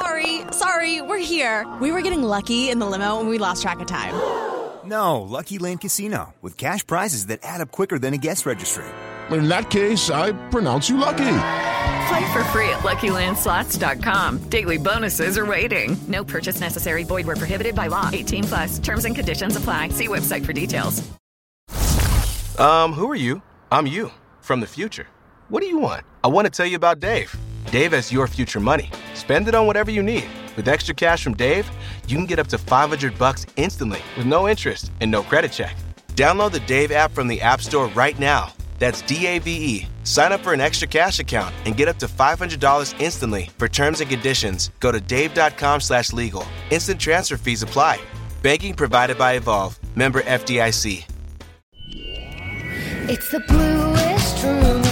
Sorry, sorry, we're here. We were getting lucky in the limo and we lost track of time. No, Lucky Land Casino, with cash prizes that add up quicker than a guest registry. In that case, I pronounce you lucky. Play for free at LuckyLandSlots.com. Daily bonuses are waiting. No purchase necessary. Void where prohibited by law. 18 plus. Terms and conditions apply. See website for details. Um, who are you? I'm you from the future. What do you want? I want to tell you about Dave. Dave has your future money. Spend it on whatever you need. With extra cash from Dave, you can get up to 500 bucks instantly with no interest and no credit check. Download the Dave app from the App Store right now. That's D A V E. Sign up for an extra cash account and get up to $500 instantly. For terms and conditions, go to dave.com slash legal. Instant transfer fees apply. Banking provided by Evolve. Member FDIC. It's the bluest room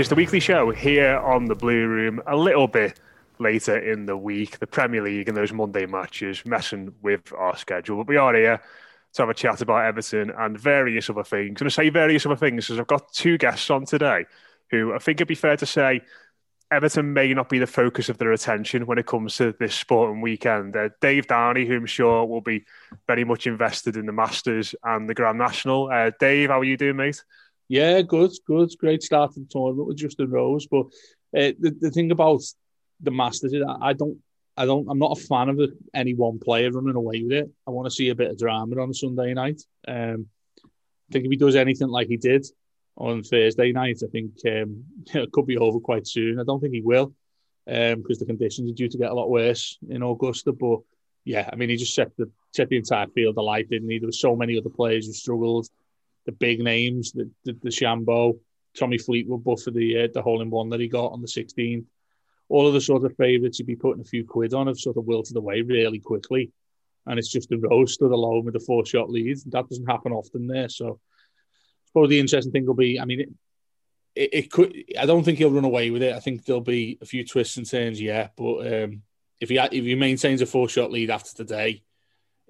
It's the weekly show here on the Blue Room, a little bit later in the week. The Premier League and those Monday matches messing with our schedule. But we are here to have a chat about Everton and various other things. And to say various other things because I've got two guests on today who I think it'd be fair to say Everton may not be the focus of their attention when it comes to this sporting weekend. Uh, Dave Downey, who I'm sure will be very much invested in the Masters and the Grand National. Uh, Dave, how are you doing, mate? Yeah, good, good. Great start to the tournament with Justin Rose. But uh, the, the thing about the Masters is I, don't, I don't, I'm not a fan of any one player running away with it. I want to see a bit of drama on a Sunday night. Um, I think if he does anything like he did on Thursday night, I think um, it could be over quite soon. I don't think he will because um, the conditions are due to get a lot worse in Augusta. But yeah, I mean, he just set the set the entire field alight, didn't he? There were so many other players who struggled the big names, the the, DeChambeau, Tommy Fleetwood, but for the uh, the hole in one that he got on the 16th, all of the sort of favourites he'd be putting a few quid on have sort of wilted away really quickly, and it's just the Rose stood alone with a four shot lead. That doesn't happen often there, so. I suppose the interesting thing will be, I mean, it, it, it could. I don't think he'll run away with it. I think there'll be a few twists and turns, yeah. But um, if he if he maintains a four shot lead after today,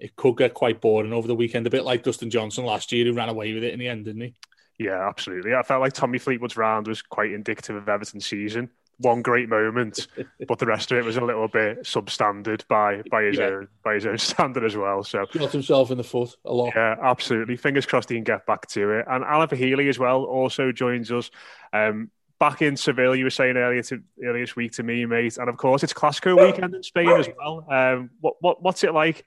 it could get quite boring over the weekend. A bit like Dustin Johnson last year, who ran away with it in the end, didn't he? Yeah, absolutely. I felt like Tommy Fleetwood's round was quite indicative of Everton's season. One great moment, but the rest of it was a little bit substandard by by his Yeah. own by his own standard as well. So Shot himself in the foot a lot. yeah, absolutely. Fingers crossed he can get back to it. And Alan Healy as well also joins us. Um, back in Seville, you were saying earlier to earlier this week to me, mate. And of course, it's Clasico weekend in Spain as well. Um, what what what's it like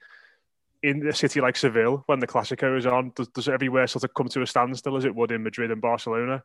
in a city like Seville when the Clasico is on? Does, does everywhere sort of come to a standstill as it would in Madrid and Barcelona?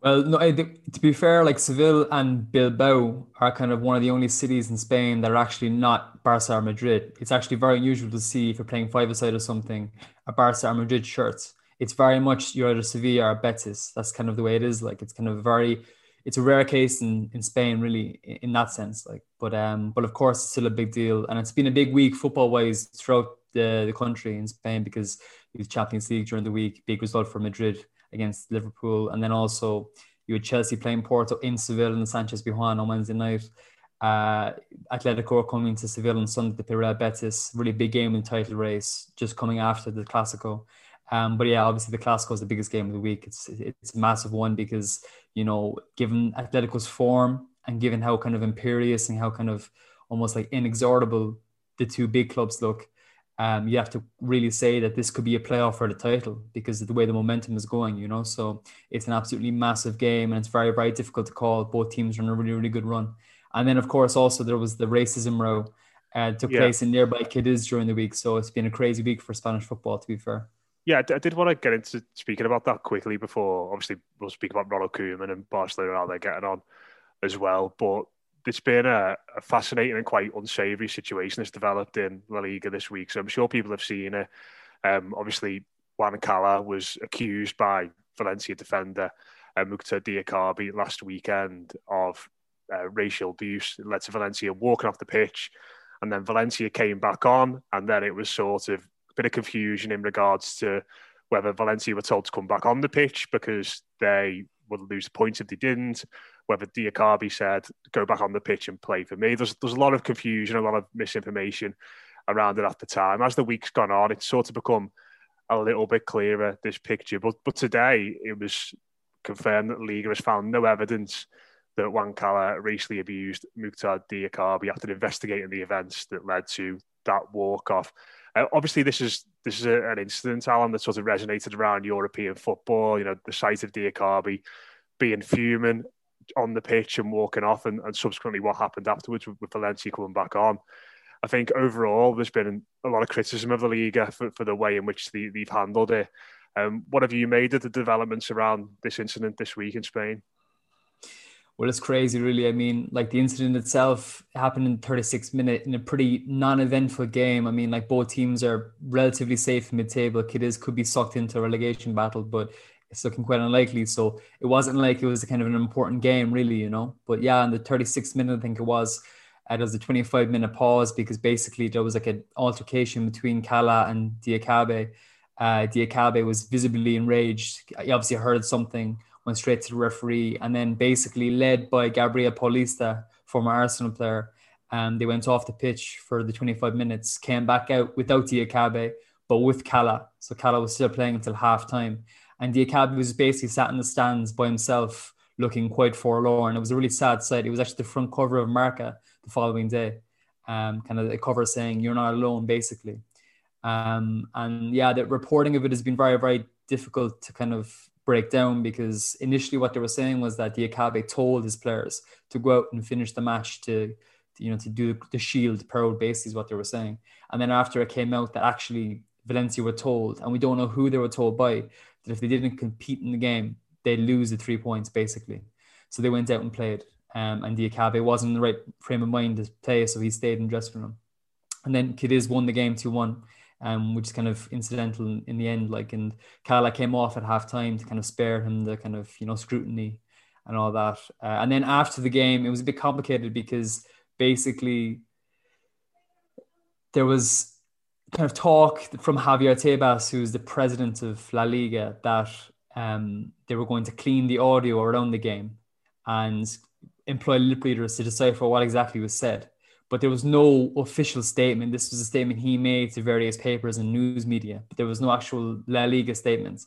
Well, no, to be fair, like Seville and Bilbao are kind of one of the only cities in Spain that are actually not Barca or Madrid. It's actually very unusual to see if you're playing five-a-side or something, a Barca or Madrid shirt. It's very much you're either Sevilla or Betis. That's kind of the way it is. Like it's kind of very, it's a rare case in, in Spain, really, in, that sense. Like, but um, but of course, it's still a big deal, and it's been a big week football-wise throughout the, the country in Spain because the Champions League during the week. Big result for Madrid against Liverpool, and then also you had Chelsea playing Porto in Seville and Sanchez Pizjuan on Wednesday night. Uh, Atletico coming to Seville on Sunday to play Real Betis. Really big game in the title race, just coming after the Clasico. Um, but yeah, obviously the Clasico is the biggest game of the week. It's it's a massive one because you know, given Atletico's form and given how kind of imperious and how kind of almost like inexorable the two big clubs look, um, you have to really say that this could be a playoff for the title because of the way the momentum is going, you know. So it's an absolutely massive game and it's very, very difficult to call. Both teams are on a really, really good run. And then, of course, also there was the racism row uh, took yeah. place in nearby Cadiz during the week. So it's been a crazy week for Spanish football, to be fair. Yeah, I did want to get into speaking about that quickly before. Obviously, we'll speak about Ronald Koeman and Barcelona how they're getting on as well. But it's been a, a fascinating and quite unsavoury situation that's developed in La Liga this week. So I'm sure people have seen it. Um, obviously, Juan Cala was accused by Valencia defender uh, Mukhtar Diakhaby last weekend of uh, racial abuse. It led to Valencia walking off the pitch. And then Valencia came back on, and then it was sort of bit of confusion in regards to whether Valencia were told to come back on the pitch because they would lose points if they didn't. Whether Diakhaby said, "Go back on the pitch and play for me." There's there's a lot of confusion, a lot of misinformation around it at the time. As the week's gone on, it's sort of become a little bit clearer this picture. But but today it was confirmed that Liga has found no evidence that Juan Cala racially abused Mukhtar Diakhaby after investigating the events that led to that walk off. Uh, obviously, this is this is a, an incident, Alan, that sort of resonated around European football. You know, the sight of Diakhaby being fuming on the pitch and walking off, and, and subsequently what happened afterwards with, with, Valencia coming back on. I think overall, there's been a lot of criticism of the Liga for, for the way in which they, they've handled it. Um, what have you made of the developments around this incident this week in Spain? Well, it's crazy, really. I mean, like the incident itself happened in 36 minutes in a pretty non-eventful game. I mean, like both teams are relatively safe mid-table. Cadiz could be sucked into a relegation battle, but it's looking quite unlikely. So it wasn't like it was kind of an important game, really, you know. But yeah, in the 36th minute, I think it was, uh, there was a 25 minute pause because basically there was like an altercation between Cala and Diakhaby. Uh, Diakhaby was visibly enraged. He obviously heard something went straight to the referee, and then basically led by Gabriel Paulista, former Arsenal player. Um, they went off the pitch for the 25 minutes, came back out without Diakhaby, but with Cala. So Cala was still playing until half time. And Diakhaby was basically sat in the stands by himself, looking quite forlorn. It was a really sad sight. It was actually the front cover of Marca the following day, um, kind of a cover saying, You're not alone, basically. Um, and yeah, the reporting of it has been very, very difficult to kind of break down because initially what they were saying was that Diakhaby told his players to go out and finish the match to, you know, to do the shield proud, basically is what they were saying. And then after it came out that actually Valencia were told, and we don't know who they were told by, that if they didn't compete in the game, they'd lose the three points basically. So they went out and played. Um, and Diakhaby wasn't in the right frame of mind to play, so he stayed in dressing room. And then Cadiz won the game 2 1 um, which is kind of incidental in, in, the end. Like, and Cala came off at half time to kind of spare him the kind of, you know, scrutiny and all that. Uh, and then after the game, it was a bit complicated because basically there was kind of talk from Javier Tebas, who's the president of La Liga, that um, they were going to clean the audio around the game and employ lip readers to decipher what exactly was said but there was no official statement. This was a statement he made to various papers and news media, but there was no actual La Liga statement.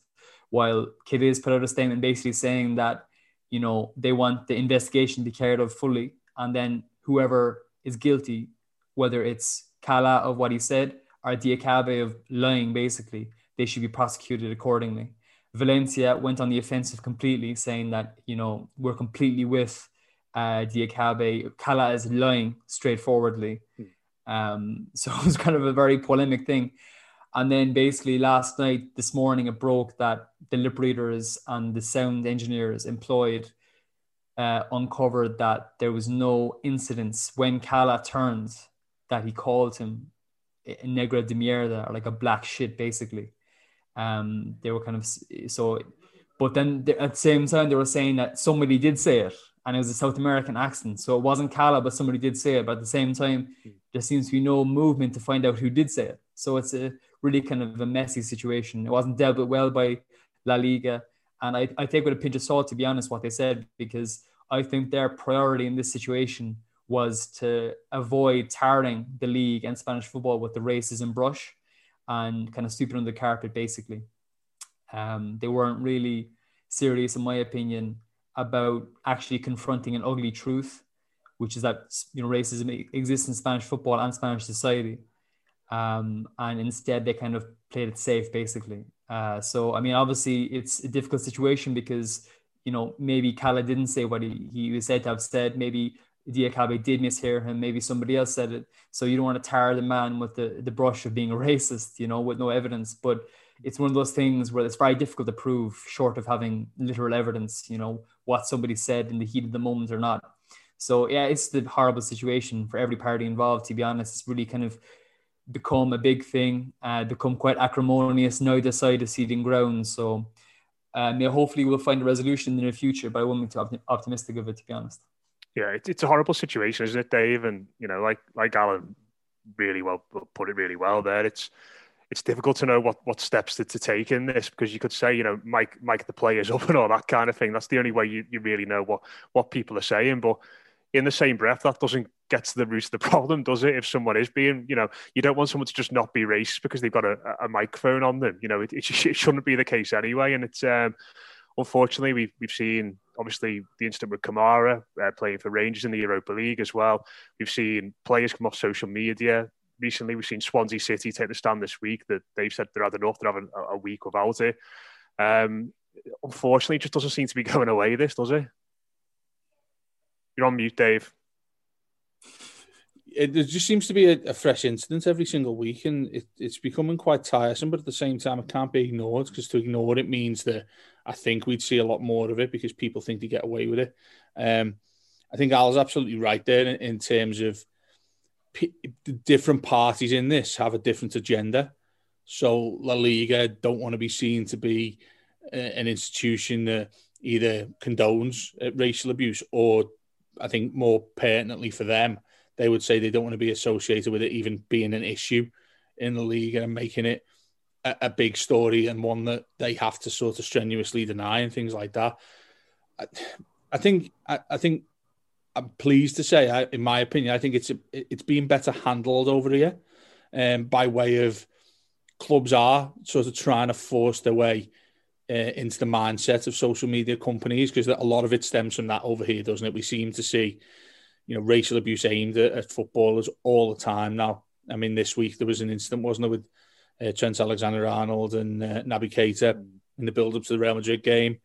While Cadiz put out a statement basically saying that, you know, they want the investigation to be carried out fully, and then whoever is guilty, whether it's Cala of what he said or Diakhaby of lying, basically, they should be prosecuted accordingly. Valencia went on the offensive completely, saying that, you know, we're completely with uh, Diakhaby. Cala is lying straightforwardly. Hmm. Um, so it was kind of a very polemic thing. And then basically last night, this morning, it broke that the lip readers and the sound engineers employed uh, uncovered that there was no incidents when Cala turned that he called him negra de mierda or like a black shit basically. Um, they were kind of so, but then at the same time they were saying that somebody did say it and it was a South American accent. So it wasn't Cala, but somebody did say it. But at the same time, there seems to be no movement to find out who did say it. So it's a really kind of a messy situation. It wasn't dealt with well by La Liga. And I, I take with a pinch of salt, to be honest, what they said, because I think their priority in this situation was to avoid tarring the league and Spanish football with the racism brush and kind of sweep it under the carpet, basically. Um, they weren't really serious, in my opinion, about actually confronting an ugly truth, which is that you know racism exists in Spanish football and Spanish society. Um, and instead, they kind of played it safe, basically. Uh, so, I mean, obviously, it's a difficult situation because you know maybe Cala didn't say what he, he was said to have said. Maybe Diakhaby did mishear him. Maybe somebody else said it. So you don't want to tar the man with the, the brush of being a racist, you know, with no evidence. But it's one of those things where it's very difficult to prove, short of having literal evidence, you know, what somebody said in the heat of the moment or not. So yeah, it's the horrible situation for every party involved. To be honest, it's really kind of become a big thing, uh, become quite acrimonious now. The side of seeding ground. So um, yeah, hopefully we'll find a resolution in the near future. But I wouldn't be too optimistic of it, to be honest yeah, it's, it's a horrible situation, isn't it, Dave? And you know, like like Alan really well put it really well there. It's it's difficult to know what what steps to, to take in this because you could say, you know, Mike Mike the players up and all that kind of thing. That's the only way you, you really know what what people are saying. But in the same breath, that doesn't get to the root of the problem, does it? If someone is being, you know, you don't want someone to just not be racist because they've got a, a microphone on them. You know, it, it, it shouldn't be the case anyway. And it's um, unfortunately we've we've seen obviously the incident with Kamara uh, playing for Rangers in the Europa League as well. We've seen players come off social media recently. We've seen Swansea City take the stand this week that they've said they're had enough. They're having a, week without it. Um, unfortunately, it just doesn't seem to be going away. This does it? You're on mute, Dave. It, it just seems to be a, a, fresh incident every single week, and it, it's becoming quite tiresome. But at the same time, it can't be ignored because to ignore it means that I think we'd see a lot more of it because people think they get away with it. Um, I think Al's absolutely right there in, in terms of p- different parties in this have a different agenda. So La Liga don't want to be seen to be uh, an institution that either condones uh, racial abuse or, I think more pertinently for them, they would say they don't want to be associated with it even being an issue in the league and making it a, a, big story and one that they have to sort of strenuously deny and things like that. I, I think I, I, think I'm pleased to say, I, in my opinion, I think it's it's being better handled over here, um, by way of clubs are sort of trying to force their way uh, into the mindset of social media companies because a lot of it stems from that over here, doesn't it? We seem to see, you know, racial abuse aimed at, at footballers all the time now. I mean, this week there was an incident, wasn't there, with uh, Trent Alexander-Arnold and uh, Naby Keita in the build-up to the Real Madrid game.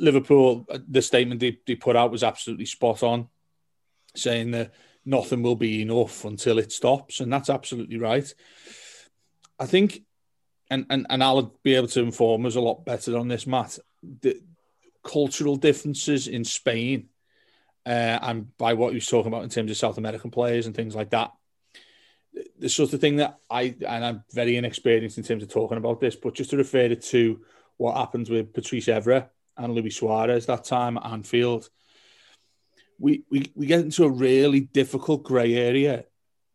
Liverpool, uh, the statement they, they put out was absolutely spot on, saying that nothing will be enough until it stops, and that's absolutely right. I think, and and, and I'll be able to inform us a lot better on this, Matt. The cultural differences in Spain, uh, and by what he was talking about in terms of South American players and things like that, the sort of thing that I and I'm very inexperienced in terms of talking about this, but just to refer it to what happened with Patrice Evra and Luis Suarez that time at Anfield, we we, we get into a really difficult grey area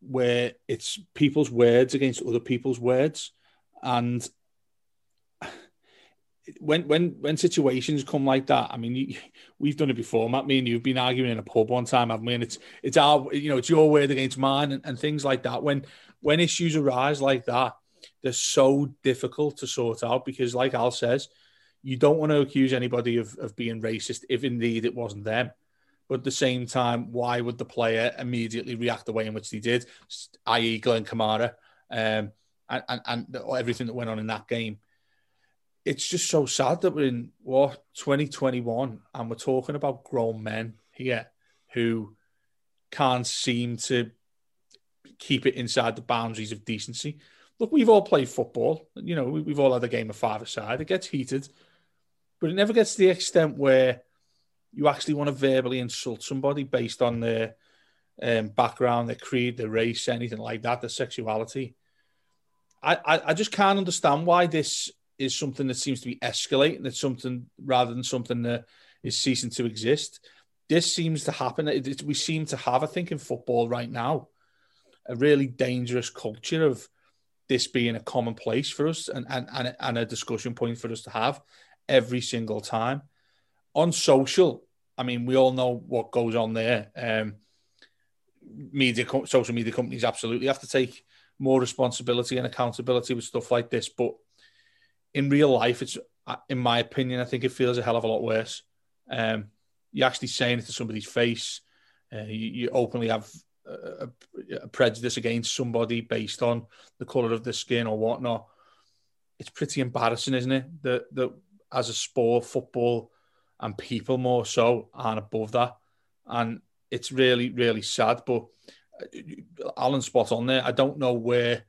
where it's people's words against other people's words, and when when when situations come like that, I mean, you, we've done it before. Matt, me and you've been arguing in a pub one time, haven't we? And it's it's our you know it's your word against mine and, and things like that. When when issues arise like that, they're so difficult to sort out because, like Al says, you don't want to accuse anybody of of being racist if indeed it wasn't them. But at the same time, why would the player immediately react the way in which he did, i.e., Glenn Kamara, um, and, and, and everything that went on in that game? it's just so sad that we're in what 2021 and we're talking about grown men here who can't seem to keep it inside the boundaries of decency. Look, we've all played football. You know, we've all had a game of five-a-side. It gets heated, but it never gets to the extent where you actually want to verbally insult somebody based on their um, background, their creed, their race, anything like that, their sexuality. I, I, I just can't understand why this is something that seems to be escalating. It's something rather than something that is ceasing to exist. This seems to happen. It, it, we seem to have, I think, in football right now, a really dangerous culture of this being a commonplace for us and, and, and, and a discussion point for us to have every single time. On social, I mean, we all know what goes on there. Um, media, social media companies absolutely have to take more responsibility and accountability with stuff like this. But in real life, it's, in my opinion, I think it feels a hell of a lot worse. Um, you're actually saying it to somebody's face. Uh, you, you, openly have a, a, prejudice against somebody based on the color of the skin or whatnot. It's pretty embarrassing, isn't it? That that as a sport, football and people more so aren't above that, and it's really really sad. But uh, Alan spot on there. I don't know where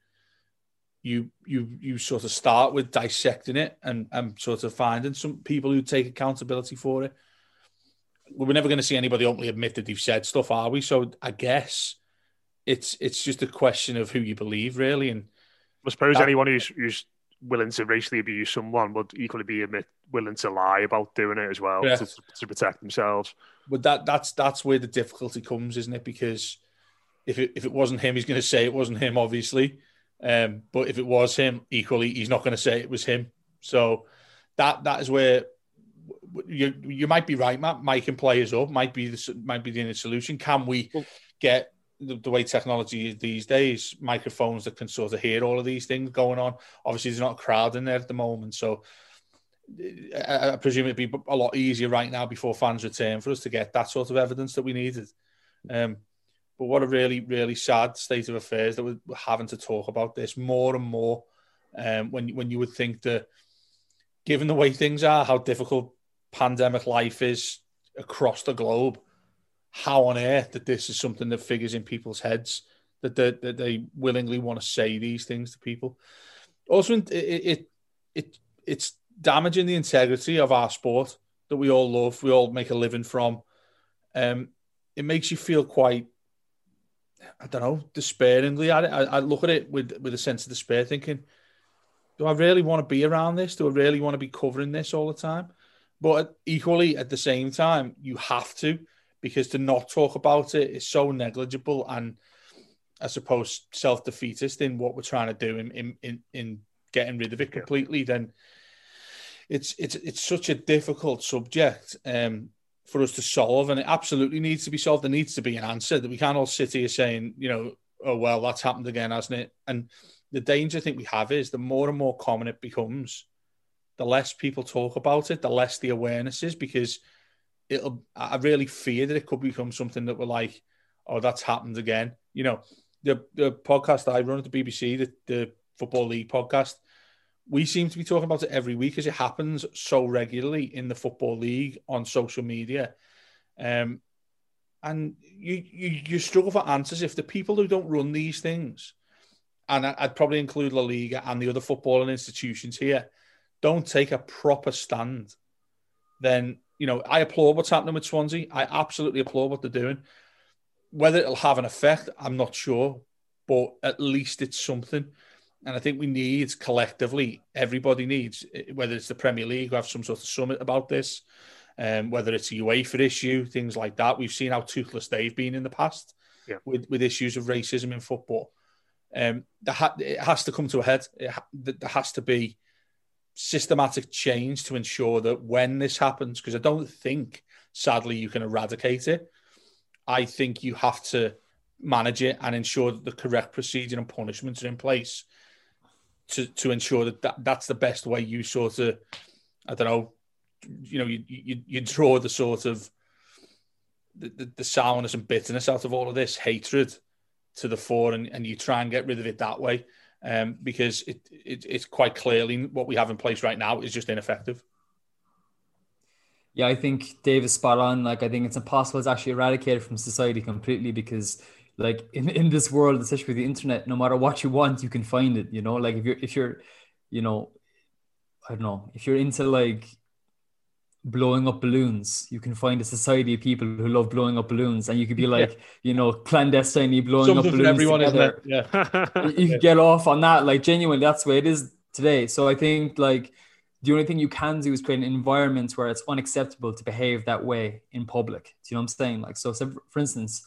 you you you sort of start with dissecting it and and sort of finding some people who take accountability for it we're never going to see anybody openly admit that they've said stuff, are we? So I guess it's it's just a question of who you believe, really. And I suppose that, anyone who's who's willing to racially abuse someone would equally be admit, willing to lie about doing it as well yeah. to, to protect themselves. But that that's that's where the difficulty comes, isn't it? Because if it if it wasn't him, he's going to say it wasn't him, obviously. Um, but if it was him, equally, he's not going to say it was him. So that that is where you you might be right, Matt. Miking players up might be the might be the only solution. Can we get the, the, way technology is these days, microphones that can sort of hear all of these things going on? Obviously, there's not a crowd in there at the moment, so I, I presume it'd be a lot easier right now before fans return for us to get that sort of evidence that we needed. Um, but what a really, really sad state of affairs that we're having to talk about this more and more. Um, when when you would think that, given the way things are, how difficult pandemic life is across the globe, how on earth that this is something that figures in people's heads that they, that they willingly want to say these things to people. Also, it, it it it's damaging the integrity of our sport that we all love, we all make a living from. Um, it makes you feel quite, I don't know, despairingly at it. I, I look at it with with a sense of despair, thinking, do I really want to be around this? Do I really want to be covering this all the time? But equally, at the same time, you have to because to not talk about it is so negligible and I suppose self defeatist in what we're trying to do in, in in, in getting rid of it completely. Then it's it's it's such a difficult subject um, for us to solve, and it absolutely needs to be solved. There needs to be an answer that we can't all sit here saying, you know, oh well, that's happened again, hasn't it? And the danger I think we have is the more and more common it becomes, the less people talk about it, the less the awareness is because it'll I really fear that it could become something that we're like, oh, that's happened again. You know, the the podcast I run at the BBC, the, the Football League podcast, we seem to be talking about it every week as it happens so regularly in the Football League on social media. Um, and you, you you struggle for answers if the people who don't run these things, and I'd probably include La Liga and the other footballing institutions here, don't take a proper stand, then you know I applaud what's happening with Swansea. I absolutely applaud what they're doing. Whether it'll have an effect, I'm not sure, but at least it's something. And I think we need collectively, everybody needs, whether it's the Premier League, have some sort of summit about this, um, whether it's a UEFA issue, things like that. We've seen how toothless they've been in the past yeah. with, with issues of racism in football. Um, ha- it has to come to a head. Ha- there has to be systematic change to ensure that when this happens, because I don't think, sadly, you can eradicate it. I think you have to manage it and ensure that the correct procedure and punishments are in place to, to ensure that, that that's the best way you sort of, I don't know, you know, you, you, you draw the sort of the, the, the sourness and bitterness out of all of this hatred to the fore and, and you try and get rid of it that way um, because it, it, it's quite clearly what we have in place right now is just ineffective. Yeah, I think Dave is spot on. Like, I think it's impossible to actually eradicate it from society completely because, like, in, in this world, especially with the internet, no matter what you want, you can find it. You know, like if you're if you're, you know, I don't know, if you're into like blowing up balloons. You can find a society of people who love blowing up balloons, and you could be like, yeah. you know, clandestinely blowing Something up balloons. everyone, together. Yeah, you can get off on that. Like, genuinely, that's the way it is today. So I think like the only thing you can do is create an environment where it's unacceptable to behave that way in public. Do you know what I'm saying? Like, so, so for instance,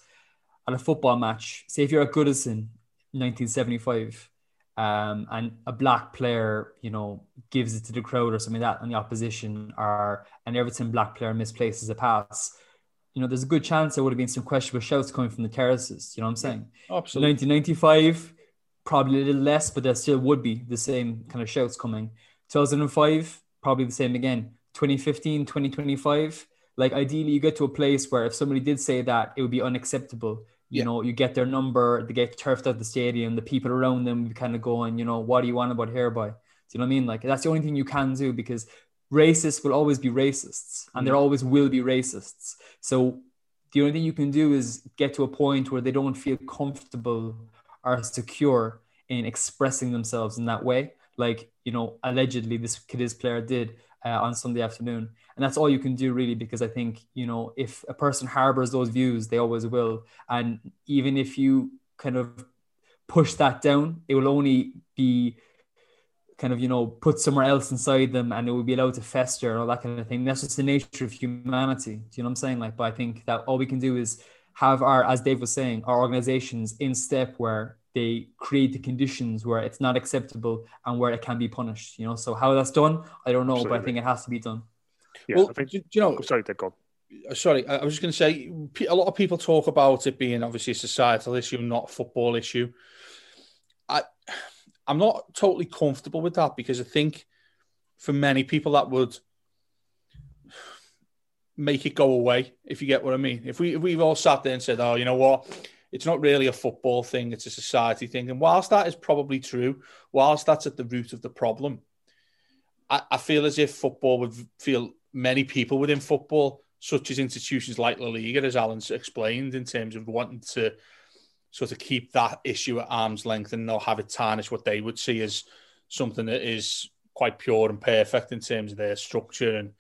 at a football match, say if you're at Goodison, 1975, um, and a black player, you know, gives it to the crowd or something like that, and the opposition are an Everton black player misplaces a pass, you know, there's a good chance there would have been some questionable shouts coming from the terraces. You know what I'm saying? Absolutely. 1995, probably a little less, but there still would be the same kind of shouts coming. 2005, probably the same again. 2015, 2025, like ideally you get to a place where if somebody did say that, it would be unacceptable. You Yeah. know, you get their number, they get turfed out of the stadium, the people around them kind of going, you know, what do you want about hereby? Do you know what I mean? Like that's the only thing you can do because racists will always be racists and there Mm. always will be racists. So the only thing you can do is get to a point where they don't feel comfortable or secure in expressing themselves in that way. Like, you know, allegedly this Cadiz player did uh, on Sunday afternoon. And that's all you can do really, because I think, you know, if a person harbors those views, they always will. And even if you kind of push that down, it will only be kind of you know put somewhere else inside them and it will be allowed to fester and all that kind of thing that's just the nature of humanity do you know what i'm saying like but i think that all we can do is have our as dave was saying our organizations in step where they create the conditions where it's not acceptable and where it can be punished you know so how that's done i don't know but i think it has to be done Yeah, well, I think. do, do you know, I'm sorry, Dick. Go. Uh, sorry, I I was just going to say a lot of people talk about it being obviously a societal issue, not a football issue. I, I'm not totally comfortable with that because I think for many people that would make it go away, if you get what I mean. If we if we've all sat there and said, "Oh, you know what." It's not really a football thing, it's a society thing. And whilst that is probably true, whilst that's at the root of the problem, I, I feel as if football would feel many people within football, such as institutions like La Liga, as Alan's explained, in terms of wanting to sort of keep that issue at arm's length and not have it tarnish what they would see as something that is quite pure and perfect in terms of their structure and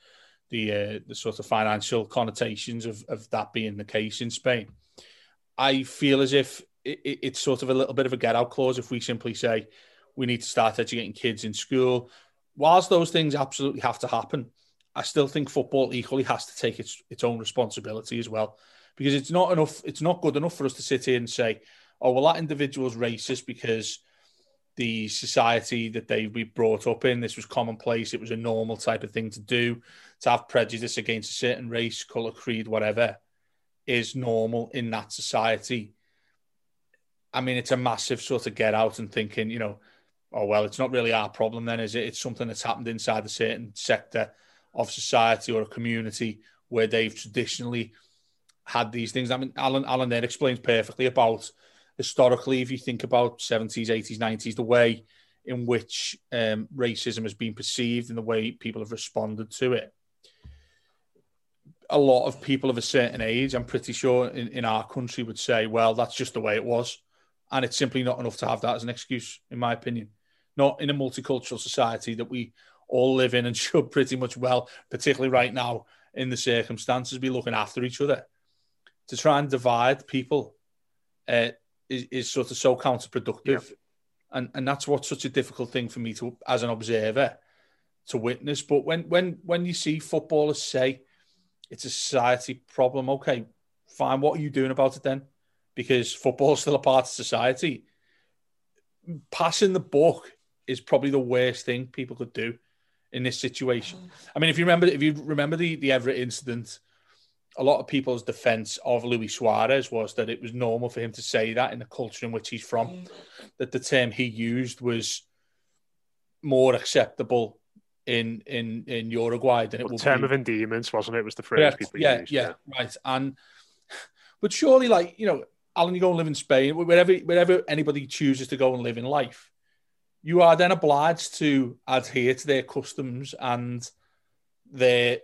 the uh, the sort of financial connotations of, of that being the case in Spain. I feel as if it, it- it's sort of a little bit of a get out clause if we simply say we need to start educating kids in school. Whilst those things absolutely have to happen, I still think football equally has to take its its own responsibility as well, because it's not enough. It's not good enough for us to sit here and say, "Oh, well, that individual's racist because the society that they be brought up in, this was commonplace. It was a normal type of thing to do. To have prejudice against a certain race, color, creed, whatever, is normal in that society." I mean, it's a massive sort of get out and thinking, you know, oh well, it's not really our problem then, is it? It's something that's happened inside a certain sector of society or a community where they've traditionally had these things. I mean, Alan Alan there explains perfectly about historically, if you think about 70s, 80s, 90s, the way in which um, racism has been perceived and the way people have responded to it. A lot of people of a certain age, I'm pretty sure in, in our country would say, well, that's just the way it was. And it's simply not enough to have that as an excuse, in my opinion. Not in a multicultural society that we all live in and should pretty much well, particularly right now in the circumstances, be looking after each other. To try and divide people uh, is, is sort of so counterproductive. And, and that's what's such a difficult thing for me to, as an observer, to witness. But when, when, when you see footballers say it's a society problem, okay, fine. What are you doing about it then? Because football's still a part of society. Passing the book is probably the worst thing people could do in this situation. I mean, if you remember, if you remember the the Evra incident, a lot of people's defense of Luis Suarez was that it was normal for him to say that in the culture in which he's from, mm. that the term he used was more acceptable in in in Uruguay than it Well, would term be. of endearments, wasn't it? Was the phrase Correct. people yeah, used? yeah, yeah, right. And but surely, like you know, Alan, you go and live in Spain, wherever wherever anybody chooses to go and live in life, you are then obliged to adhere to their customs and their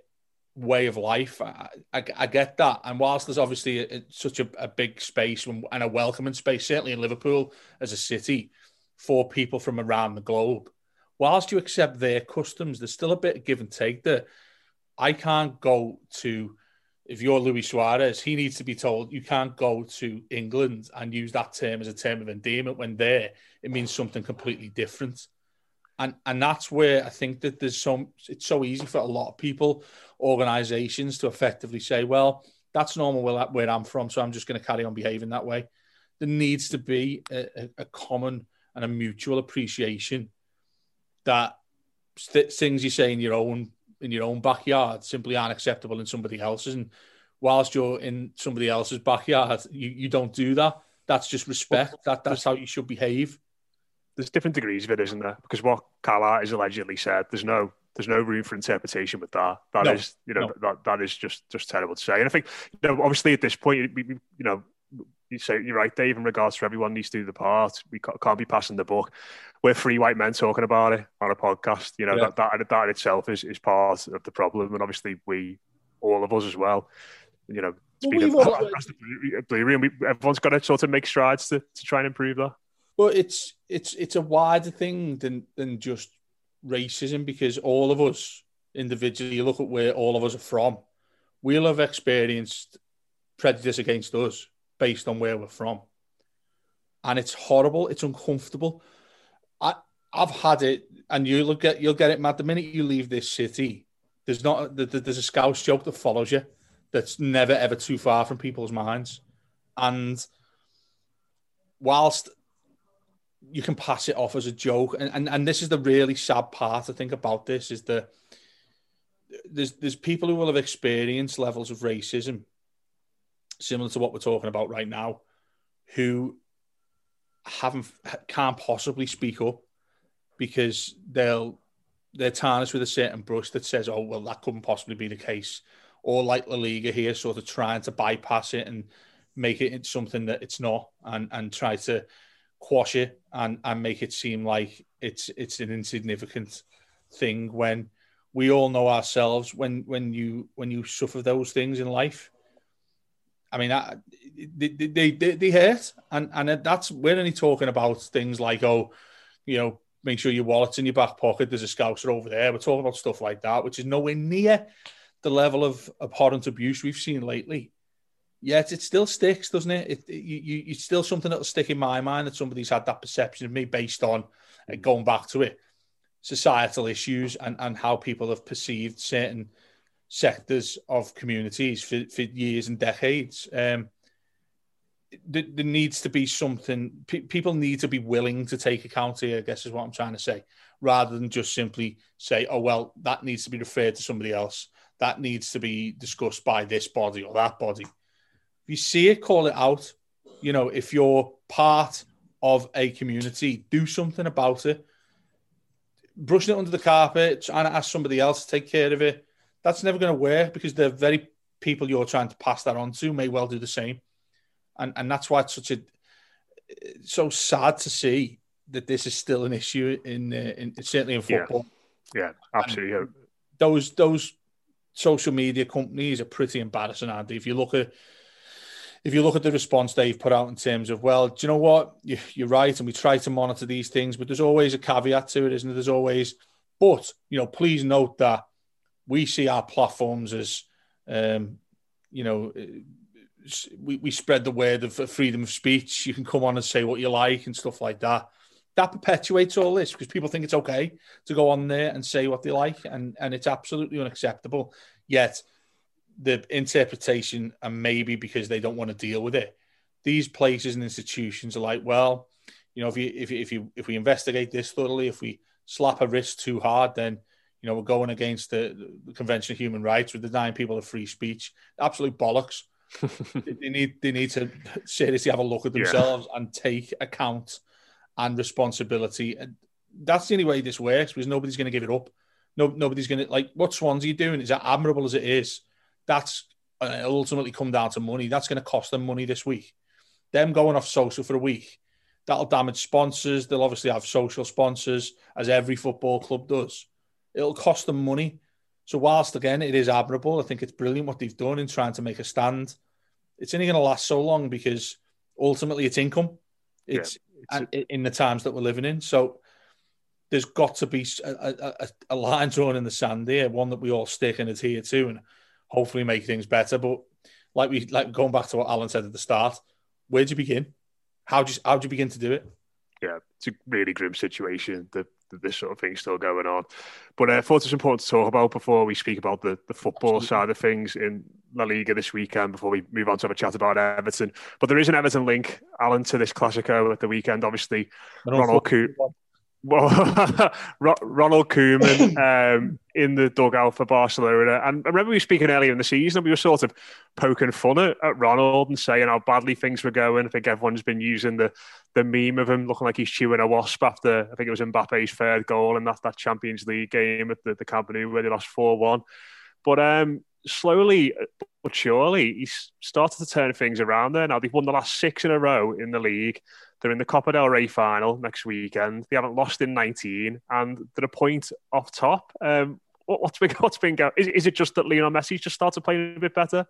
way of life. I, I, I get that, and whilst there's obviously a, such a, a big space and and a welcoming space, certainly in Liverpool as a city, for people from around the globe. Whilst you accept their customs, there's still a bit of give and take there. I can't go to if you're Luis Suarez, he needs to be told you can't go to England and use that term as a term of endearment when there it means something completely different. And and that's where I think that there's some it's so easy for a lot of people, organizations to effectively say, well, that's normal where, I'm from, so I'm just going to carry on behaving that way. There needs to be a, a common and a mutual appreciation that st- things you say in your own in your own backyard simply aren't acceptable in somebody else's. And whilst you're in somebody else's backyard, you, you don't do that. That's just respect. That that's how you should behave. There's different degrees of it, isn't there? Because what Cala has allegedly said, there's no there's no room for interpretation with that. That No, is, you know, no. that that is just just terrible to say. And I think, you know, obviously at this point, we- you know, you say you're right, Dave. In regards to everyone needs to do the part, we can't be passing the book. We're three white men talking about it on a podcast. You know, Yeah. that, that that itself is is part of the problem, and obviously we, all of us as well. You know, Well, we've of- all- across the Blue- Blue Room, we, everyone's got to sort of make strides to, to try and improve that. But it's it's it's a wider thing than than just racism because all of us individually, you look at where all of us are from, we'll have experienced prejudice against us based on where we're from. And it's horrible, it's uncomfortable. I I've had it, and you'll get you'll get it, Matt. The minute you leave this city, there's not there's a scouse joke that follows you that's never ever too far from people's minds. And whilst you can pass it off as a joke, and, and, and this is the really sad part I think about this is that there's there's people who will have experienced levels of racism similar to what we're talking about right now, who haven't can't possibly speak up because they'll they're tarnished with a certain brush that says, "Oh, well, that couldn't possibly be the case," or like La Liga here, sort of trying to bypass it and make it into something that it's not, and and try to quash it and and make it seem like it's it's an insignificant thing when we all know ourselves when when you when you suffer those things in life I mean, I, they, they, they, they hurt. And, and that's, we're only talking about things like, oh, you know, make sure your wallet's in your back pocket. There's a scouser over there. We're talking about stuff like that, which is nowhere near the level of abhorrent abuse we've seen lately. Yet it still sticks, doesn't it? It, it you, you, it's still something that'll stick in my mind that somebody's had that perception of me based on uh, going back to it, societal issues and, and how people have perceived certain sectors of communities for, for years and decades. Um, there, there needs to be something, pe- people need to be willing to take account here, I guess is what I'm trying to say, rather than just simply say, oh, well, that needs to be referred to somebody else. That needs to be discussed by this body or that body. If you see it, call it out. You know, if you're part of a community, do something about it. Brushing it under the carpet, trying to ask somebody else to take care of it, that's never going to work because the very people you're trying to pass that on to may well do the same. And and that's why it's such a it's so sad to see that this is still an issue in, uh, in certainly in football. Yeah, absolutely. Yeah. Those those social media companies are pretty embarrassing, aren't they? If you look at if you look at the response they've put out in terms of, well, do you know what? You, you're right, and we try to monitor these things, but there's always a caveat to it, isn't there? There's always, but you know, please note that we see our platforms as, um, you know, we, we spread the word of freedom of speech. You can come on and say what you like and stuff like that. That perpetuates all this because people think it's okay to go on there and say what they like, and and it's absolutely unacceptable. Yet the interpretation, and maybe because they don't want to deal with it, these places and institutions are like, well, you know, if you if you, if you if we investigate this thoroughly, if we slap a wrist too hard, then you know we're going against the, the Convention of Human Rights. We're denying people of free speech. Absolute bollocks. they need they need to seriously have a look at Yeah. themselves and take account and responsibility. And that's the only way this works because nobody's going to give it up. No, nobody's going to like what Swansea are doing. Is that admirable as it is? That's uh, ultimately come down to money. That's going to cost them money this week. Them going off social for a week, that'll damage sponsors. They'll obviously have social sponsors, as every football club does. It'll cost them money. So whilst again it is admirable, I think it's brilliant what they've done in trying to make a stand. It's only going to last so long because ultimately it's income. It's, and in the times that we're living in. So there's got to be a, a, a- a line drawn in the sand there, one that we all stick and adhere to, and hopefully make things better. But like we like going back to what Alan said at the start, where'd you begin? How do you, how'd you begin to do it? Yeah, it's a really grim situation that, this sort of thing's still going on. But uh, I thought it's important to talk about before we speak about the, the football side of things in La Liga this weekend before we move on to have a chat about Everton. But there is an Everton link, Alan, to this Classico at the weekend. Obviously, Ronald Koeman. Well, Ronald Koeman um, in the dugout for Barcelona. And I remember we were speaking earlier in the season, and we were sort of poking fun at, at, Ronald and saying how badly things were going. I think everyone's been using the the meme of him looking like he's chewing a wasp after, I think it was Mbappe's third goal in that, that Champions League game at the, the Camp Nou where they lost 4 1. But um, slowly but surely, he's started to turn things around there. Now, they've won the last six in a row in the league. They're in the Copa del Rey final next weekend. They haven't lost in 19, and they're a point off top. Um, what's been what's been going? Is, is it just that Lionel Messi just started playing a bit better?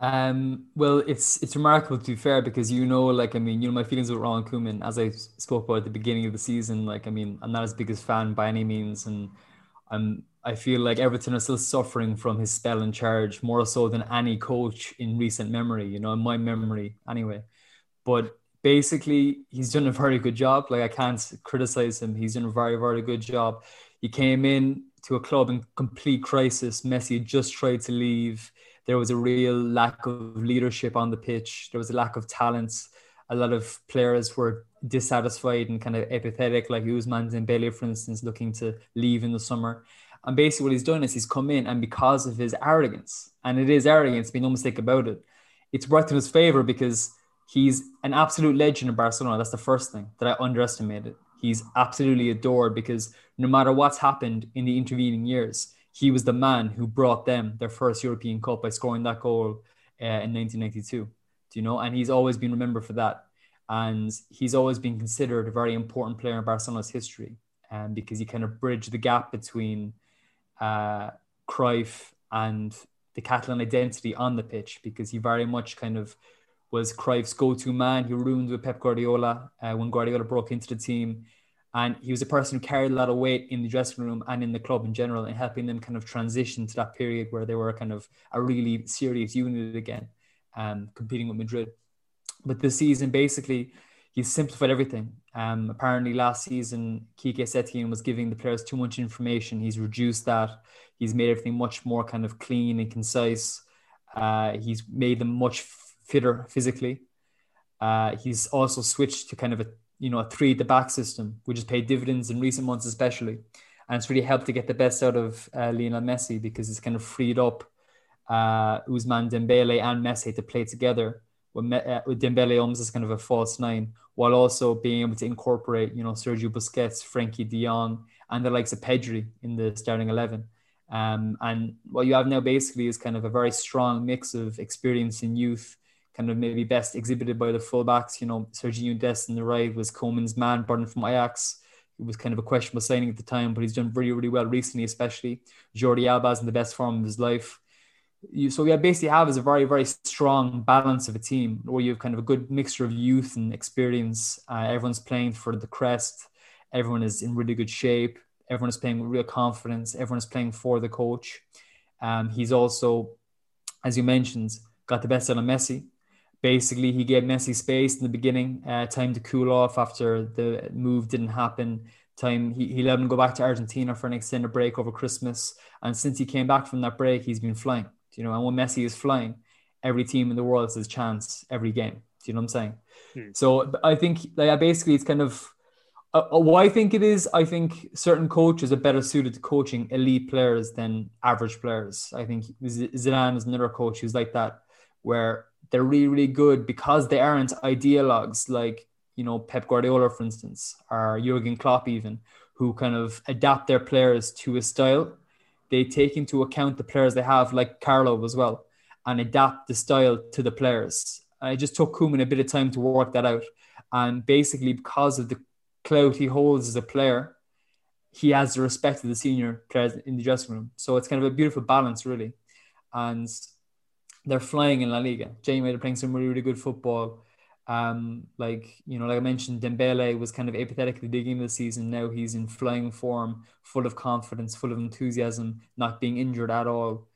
Um, well, it's it's remarkable to be fair because you know, like I mean, you know, my feelings with Ron Koeman, as I spoke about at the beginning of the season. Like I mean, I'm not his biggest fan by any means, and I'm I feel like Everton are still suffering from his spell in charge more so than any coach in recent memory. You know, in my memory anyway. But basically, he's done a very good job. Like I can't criticize him. He's done a very very good job. He came in to a club in complete crisis. Messi just tried to leave there was a real lack of leadership on the pitch. There was a lack of talents. A lot of players were dissatisfied and kind of apathetic, like Ousmane Dembele, for instance, looking to leave in the summer. And basically, what he's done is he's come in, and because of his arrogance, and it is arrogance, be no mistake about it, it's worked in his favor because he's an absolute legend in Barcelona. That's the first thing that I underestimated. He's absolutely adored because no matter what's happened in the intervening years, he was the man who brought them their first European Cup by scoring that goal uh, in 1992. Do you know? And he's always been remembered for that. And he's always been considered a very important player in Barcelona's history, um, because he kind of bridged the gap between uh, Cruyff and the Catalan identity on the pitch, because he very much kind of was Cruyff's go-to man. He roomed with Pep Guardiola uh, when Guardiola broke into the team. And he was a person who carried a lot of weight in the dressing room and in the club in general, and helping them kind of transition to that period where they were kind of a really serious unit again, um, competing with Madrid. But this season, basically, he's simplified everything. Um, apparently, last season, Quique Setien was giving the players too much information. He's reduced that. He's made everything much more kind of clean and concise. Uh, he's made them much fitter physically. Uh, he's also switched to kind of a you know, a three at the back system, which has paid dividends in recent months, especially. And it's really helped to get the best out of uh, Lionel Messi because it's kind of freed up uh, Ousmane Dembele and Messi to play together with, uh, with Dembele almost as kind of a false nine, while also being able to incorporate, you know, Sergio Busquets, Frenkie de Jong, and the likes of Pedri in the starting 11. Um, and what you have now basically is kind of a very strong mix of experience and youth kind of maybe best exhibited by the fullbacks. You know, Sergio Dest in the right was Koeman's man, burning from Ajax. It was kind of a questionable signing at the time, but he's done really, really well recently, especially. Jordi Alba's in the best form of his life. You, so, yeah, basically have is a very, very strong balance of a team where you have kind of a good mixture of youth and experience. Uh, everyone's playing for the crest. Everyone is in really good shape. Everyone is playing with real confidence. Everyone is playing for the coach. Um, he's also, as you mentioned, got the best out of Messi basically he gave Messi space in the beginning, uh, time to cool off after the move didn't happen. Time he, he let him go back to Argentina for an extended break over Christmas. And since he came back from that break, he's been flying. You know, and when Messi is flying, every team in the world has a chance every game. Do you know what I'm saying? Hmm. So I think like basically it's kind of uh, uh, what I think it is. I think certain coaches are better suited to coaching elite players than average players. I think Zidane is another coach who's like that, where they're really, really good because they aren't ideologues like, you know, Pep Guardiola, for instance, or Jurgen Klopp, even, who kind of adapt their players to a style. They take into account the players they have, like Carlo as well, and adapt the style to the players. I just took Koeman a bit of time to work that out. And basically, because of the clout he holds as a player, he has the respect of the senior players in the dressing room. So it's kind of a beautiful balance, really. And they're flying in La Liga. Jamie, they're playing some really, really good football. Um, like you know, like I mentioned, Dembele was kind of apathetically digging the season. Now he's in flying form, full of confidence, full of enthusiasm, not being injured at all.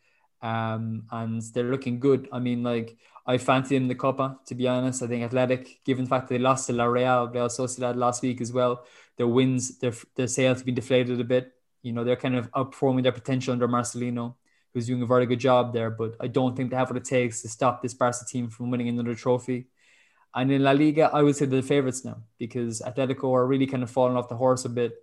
Um, and they're looking good. I mean, like I fancy them in the Copa, to be honest. I think Athletic, given the fact that they lost to La Real, Real Sociedad last week as well, their wins, their their sales have been deflated a bit. You know, they're kind of outperforming their potential under Marcelino who's doing a very good job there. But I don't think they have what it takes to stop this Barca team from winning another trophy. And in La Liga, I would say they're the favourites now because Atletico are really kind of falling off the horse a bit.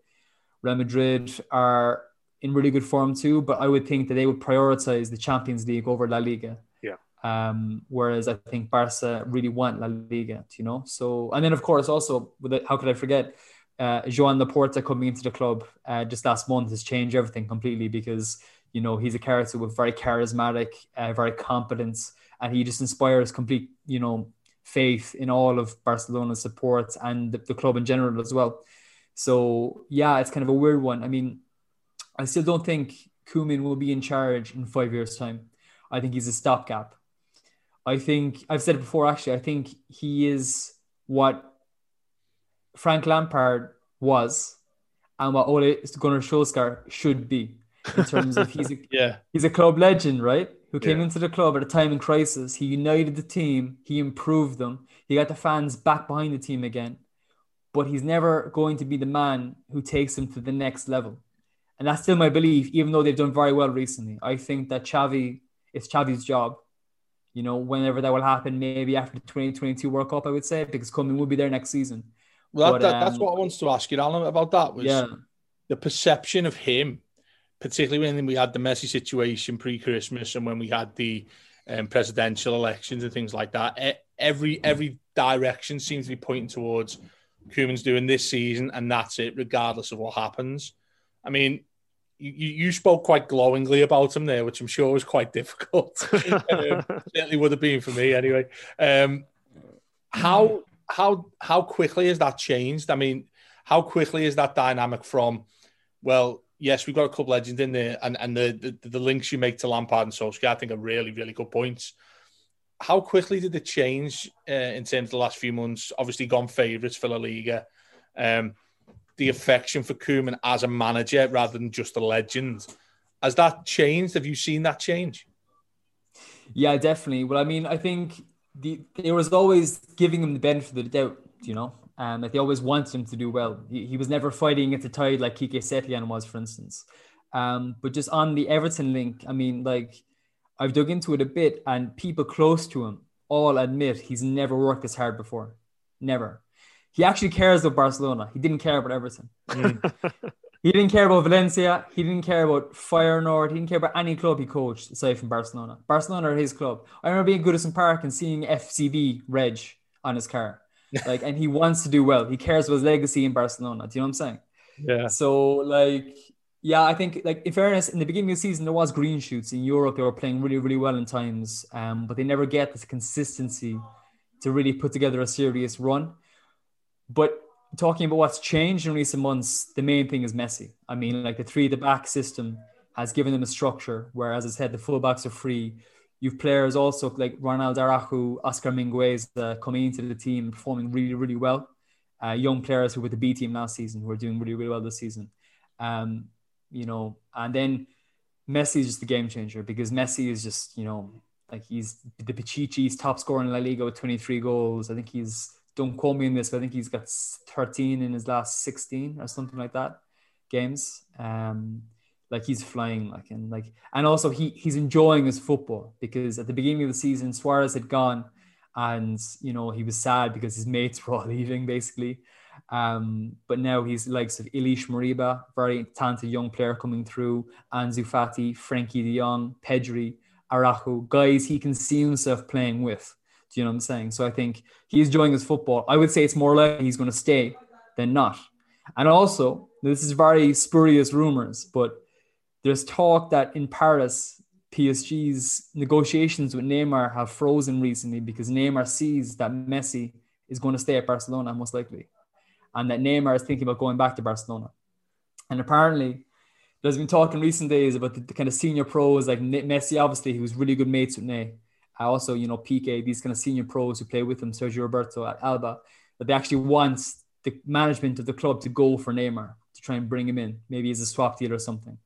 Real Madrid are in really good form too, but I would think that they would prioritize the Champions League over La Liga. Yeah. Um, whereas I think Barca really want La Liga, you know. So and then of course also with it, how could I forget uh, Joan Laporta coming into the club uh, just last month has changed everything completely because you know he's a character with very charismatic, uh, very competent, and he just inspires complete you know faith in all of Barcelona's support and the, the club in general as well. So yeah, it's kind of a weird one. I mean, I still don't think Koeman will be in charge in five years' time. I think he's a stopgap. I think I've said it before. Actually, I think he is what Frank Lampard was, and what Ole Gunnar Solskjaer should be in terms of he's a, yeah he's a club legend, right? Who came Yeah. into the club at a time in crisis. He united the team. He improved them. He got the fans back behind the team again. But he's never going to be the man who takes them to the next level. And that's still my belief, even though they've done very well recently. I think that Xavi, it's Xavi's job. You know, whenever that will happen, maybe after the 2022 World Cup, I would say, because Koeman will be there next season. Well, But, that, that- that's um, what I wanted to ask you, Alan, about that was Yeah. the perception of him, particularly when we had the messy situation pre-Christmas and when we had the um, presidential elections and things like that. Every every direction seems to be pointing towards Koeman's doing this season, and that's it, regardless of what happens. I mean, you, you you spoke quite glowingly about him there, which I'm sure was quite difficult. um, certainly would have been for me anyway. Um, how how how quickly has that changed? I mean, how quickly is that dynamic from? Well, yes, we've got a couple legends in there, and and the the, the links you make to Lampard and Solskjaer, I think, are really really good points. How quickly did it change uh, in terms of the last few months? Obviously, gone favourites for La Liga. Um, the affection for Koeman as a manager rather than just a legend. Has that changed? Have you seen that change? Yeah, definitely. Well, I mean, I think the there was always giving him the benefit of the doubt, you know, um, like they always wanted him to do well. He, he was never fighting at the tide like Quique Setien was, for instance. Um, but just on the Everton link, I mean, like I've dug into it a bit, and people close to him all admit he's never worked this hard before. Never. He actually cares about Barcelona. He didn't care about Everton. He didn't care about Valencia. He didn't care about Fire Feyenoord. He didn't care about any club he coached aside from Barcelona. Barcelona are his club. I remember being at Goodison Park and seeing FCB Reg on his car. Like, and he wants to do well. He cares about his legacy in Barcelona. Do you know what I'm saying? Yeah. So, like, yeah, I think, like, in fairness, in the beginning of the season, there was green shoots in Europe. They were playing really, really well in times, um, but they never get this consistency to really put together a serious run. But talking about what's changed in recent months, the main thing is Messi. I mean, like the three the back system has given them a structure whereas I said, the fullbacks are free. You've players also like Ronald Araujo, Oscar Mingueza coming into the team performing really, really well. Uh, young players who were the B team last season who are doing really, really well this season. Um, you know, and then Messi is just the game changer because Messi is just, you know, like he's the Pichichi's top scorer in La Liga with 23 goals. I think he's don't quote me on this, but I think he's got 13 in his last 16 or something like that games. Um, like he's flying, like and like, and also he he's enjoying his football because at the beginning of the season, Suarez had gone, and you know he was sad because his mates were all leaving basically. Um, but now he's likes of Ilaix Moriba, very talented young player coming through, Ansu Fati, Frenkie De Jong, Pedri, Araujo, guys he can see himself playing with. Do you know what I'm saying? So I think he's enjoying his football. I would say it's more likely he's going to stay than not. And also, this is very spurious rumors, but there's talk that in Paris, PSG's negotiations with Neymar have frozen recently because Neymar sees that Messi is going to stay at Barcelona most likely, and that Neymar is thinking about going back to Barcelona. And apparently, there's been talk in recent days about the, the kind of senior pros like Messi, obviously, who was really good mates with Ney. Uh, Also, you know, Piqué, these kind of senior pros who play with him, Sergio Roberto at Alba, that they actually want the management of the club to go for Neymar to try and bring him in, maybe as a swap deal or something.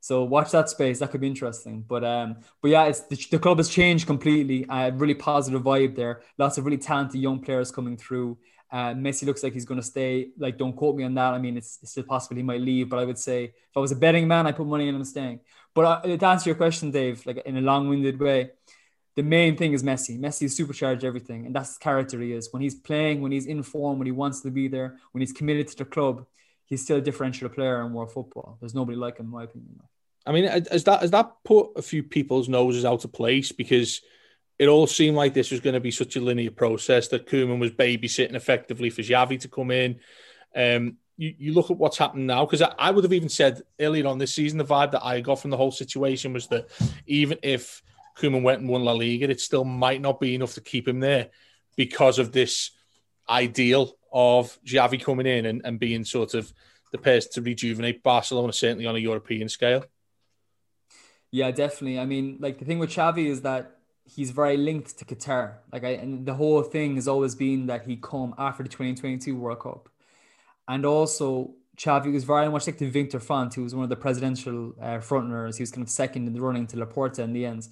So watch that space. That could be interesting. But um, but yeah, it's the, the club has changed completely. A really positive vibe there. Lots of really talented young players coming through, Uh, Messi looks like he's going to stay. Like, don't quote me on that. I mean, it's, it's still possible he might leave, but I would say if I was a betting man, I put money in him staying. But uh, to answer your question, Dave, like in a long-winded way, the main thing is Messi. Messi is supercharged everything, and that's the character he is. When he's playing, when he's in form, when he wants to be there, when he's committed to the club, he's still a differential player in world football. There's nobody like him, in my opinion. I mean, has that has that put a few people's noses out of place because it all seemed like this was going to be such a linear process that Koeman was babysitting effectively for Xavi to come in. Um, you, you look at what's happened now because I, I would have even said earlier on this season the vibe that I got from the whole situation was that even if Koeman went and won La Liga, it still might not be enough to keep him there because of this ideal of Xavi coming in and, and being sort of the person to rejuvenate Barcelona, certainly on a European scale. Yeah, definitely. I mean, like the thing with Xavi is that he's very linked to Qatar. Like, I, and the whole thing has always been that he come after the 2022 World Cup, and also Xavi was very much like to Victor Font, who was one of the presidential uh, frontrunners. He was kind of second in the running to Laporta in the end.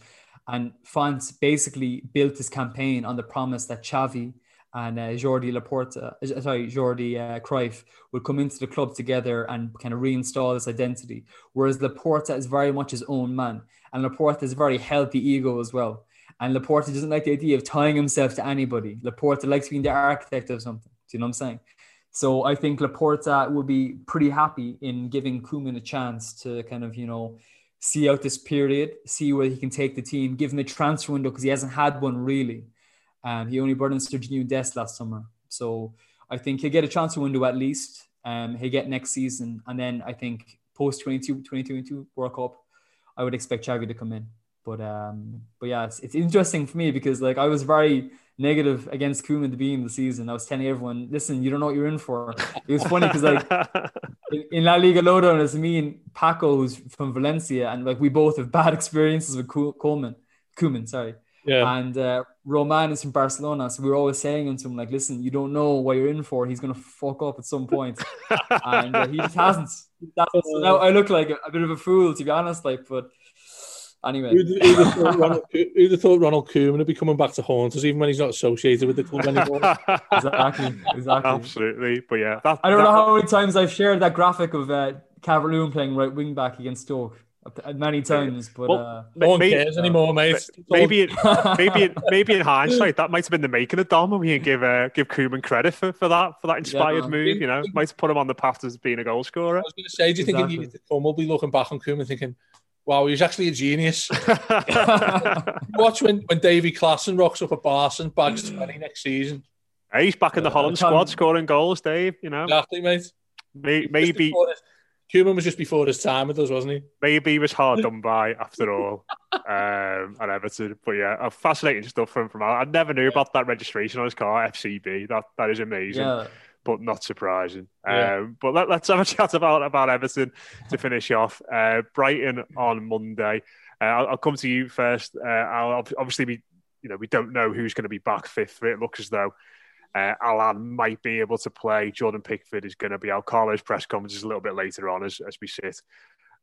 And Font basically built his campaign on the promise that Xavi and uh, Jordi Laporta, uh, sorry, Jordi uh, Cruyff would come into the club together and kind of reinstall this identity. Whereas Laporta is very much his own man, and Laporta is a very healthy ego as well. And Laporta doesn't like the idea of tying himself to anybody. Laporta likes being the architect of something. Do you know what I'm saying? So I think Laporta would be pretty happy in giving Koeman a chance to kind of, you know, see out this period, see where he can take the team, give him a transfer window because he hasn't had one really. Um, he only brought in Sergiño Dest last summer. So I think he'll get a transfer window at least. Um, he'll get next season. And then I think post 22, 2022 World Cup, I would expect Xavi to come in. But um, but yeah, it's, it's interesting for me because like I was very negative against Koeman at the beginning of the season. I was telling everyone, listen, you don't know what you're in for. It was funny because like in, in La Liga Lowdown, it's me and Paco, who's from Valencia, and like we both have bad experiences with Coleman, Koeman, sorry. Yeah. And uh, Roman is from Barcelona, so we were always saying to him like, "Listen, you don't know what you're in for. He's gonna fuck up at some point," and uh, he just hasn't. So now I look like a, a, bit of a fool, to be honest. Like, but Anyway, who'd, who'd, have thought Ronald, who'd have thought Ronald Koeman would be coming back to haunt us, even when he's not associated with the club anymore? exactly, exactly, absolutely. But yeah, that, I don't that, know how many times I've shared that graphic of uh, Calvert-Lewin playing right wing back against Stoke many times, but well, uh, no one cares anymore, mate. Maybe, it, maybe, it, maybe in hindsight, that might have been the making of Dom, and we can give uh, give Koeman credit for, for that for that inspired yeah, move. You know, might have put him on the path as being a goal scorer. I was going to say, do you exactly. think he needed to come? We'll be looking back on Koeman thinking, Wow, he's actually a genius. Watch when, when Davy Klaassen rocks up at Barson, bags 20 next season. Hey, he's back in the Holland squad scoring goals, Dave, you know. Exactly, mate. Maybe. maybe Koeman was just before his time with us, wasn't he? Maybe he was hard done by after all um, at Everton. But yeah, fascinating stuff from from. I never knew about that registration on his car, FCB. That that is amazing. Yeah but not surprising. Yeah. Um, but let, us have a chat about about Everton to finish off. Uh, Brighton on Monday. Uh, I'll, I'll, come to you first. Uh, I'll obviously be, you know, we don't know who's going to be back fifth. It looks as though uh, Allan might be able to play. Jordan Pickford is going to be out. Carlo's press conference is a little bit later on as, as we sit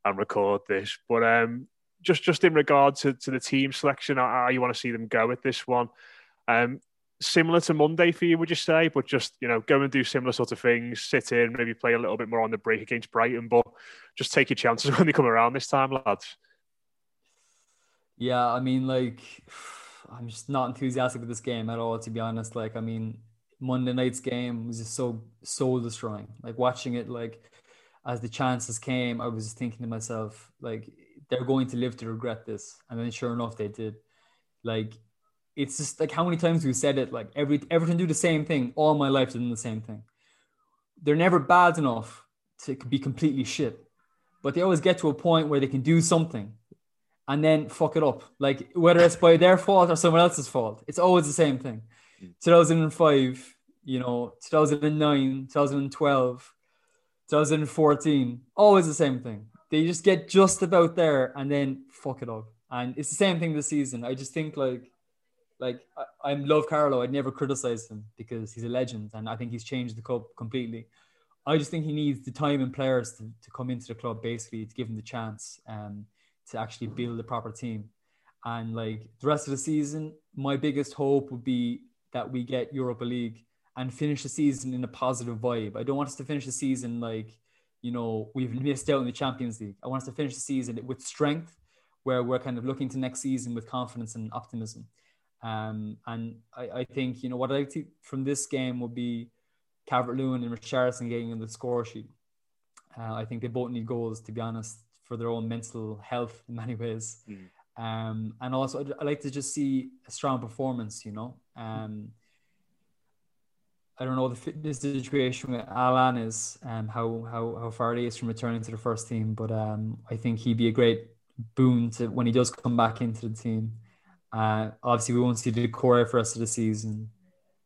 and record this. But um, just just in regard to, to the team selection, how you want to see them go with this one. Um, similar to Monday for you, would you say? But just you know, go and do similar sort of things, sit in, maybe play a little bit more on the break against Brighton, but just take your chances when they come around this time, lads. Yeah, I mean, like, I'm just not enthusiastic with this game at all, to be honest. Like, I mean, Monday night's game was just so soul destroying. Like watching it, like as the chances came, I was just thinking to myself, like, they're going to live to regret this, and then sure enough, they did. Like it's just like how many times we've said it. Like every Everton do the same thing all my life, doing the same thing. They're never bad enough to be completely shit, but they always get to a point where they can do something, and then fuck it up. Like whether it's by their fault or someone else's fault, it's always the same thing. 2005, you know, 2009, 2012, 2014, always the same thing. They just get just about there and then fuck it up. And it's the same thing this season. I just think like like I, I love Carlo. I'd never criticize him because he's a legend and I think he's changed the club completely. I just think he needs the time and players to, to come into the club basically to give him the chance um, to actually build a proper team. And like the rest of the season, my biggest hope would be that we get Europa League and finish the season in a positive vibe. I don't want us to finish the season like, you know, we've missed out in the Champions League. I want us to finish the season with strength, where we're kind of looking to next season with confidence and optimism. Um, and I, I think, you know, what I like to, from this game would be Calvert Lewin and Richarlison getting on the score sheet. Uh, I think they both need goals, to be honest, for their own mental health in many ways. Mm. Um, and also, i'd like to just see a strong performance, you know. Um, I don't know the fitness situation with Allan is um, how how how far he is from returning to the first team, but um, I think he'd be a great boon to when he does come back into the team. Uh, obviously, we won't see the core for the rest of the season.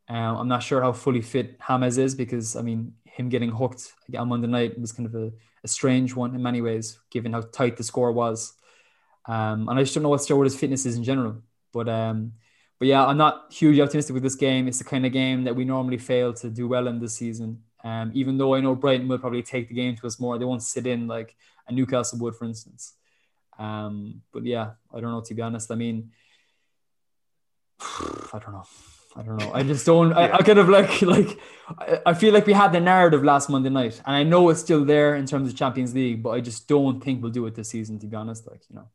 Um, I'm not sure how fully fit James is because I mean him getting hooked on Monday night was kind of a, a strange one in many ways, given how tight the score was. Um, and I just don't know what Stewart's fitness is in general. But um, but yeah, I'm not hugely optimistic with this game. It's the kind of game that we normally fail to do well in this season. Um, even though I know Brighton will probably take the game to us more, they won't sit in like a Newcastle would, for instance. Um, but yeah, I don't know to be honest. I mean, I don't know. I don't know. I just don't. I, I, kind of like like. I feel like we had the narrative last Monday night, and I know it's still there in terms of Champions League, but I just don't think we'll do it this season. To be honest, like you know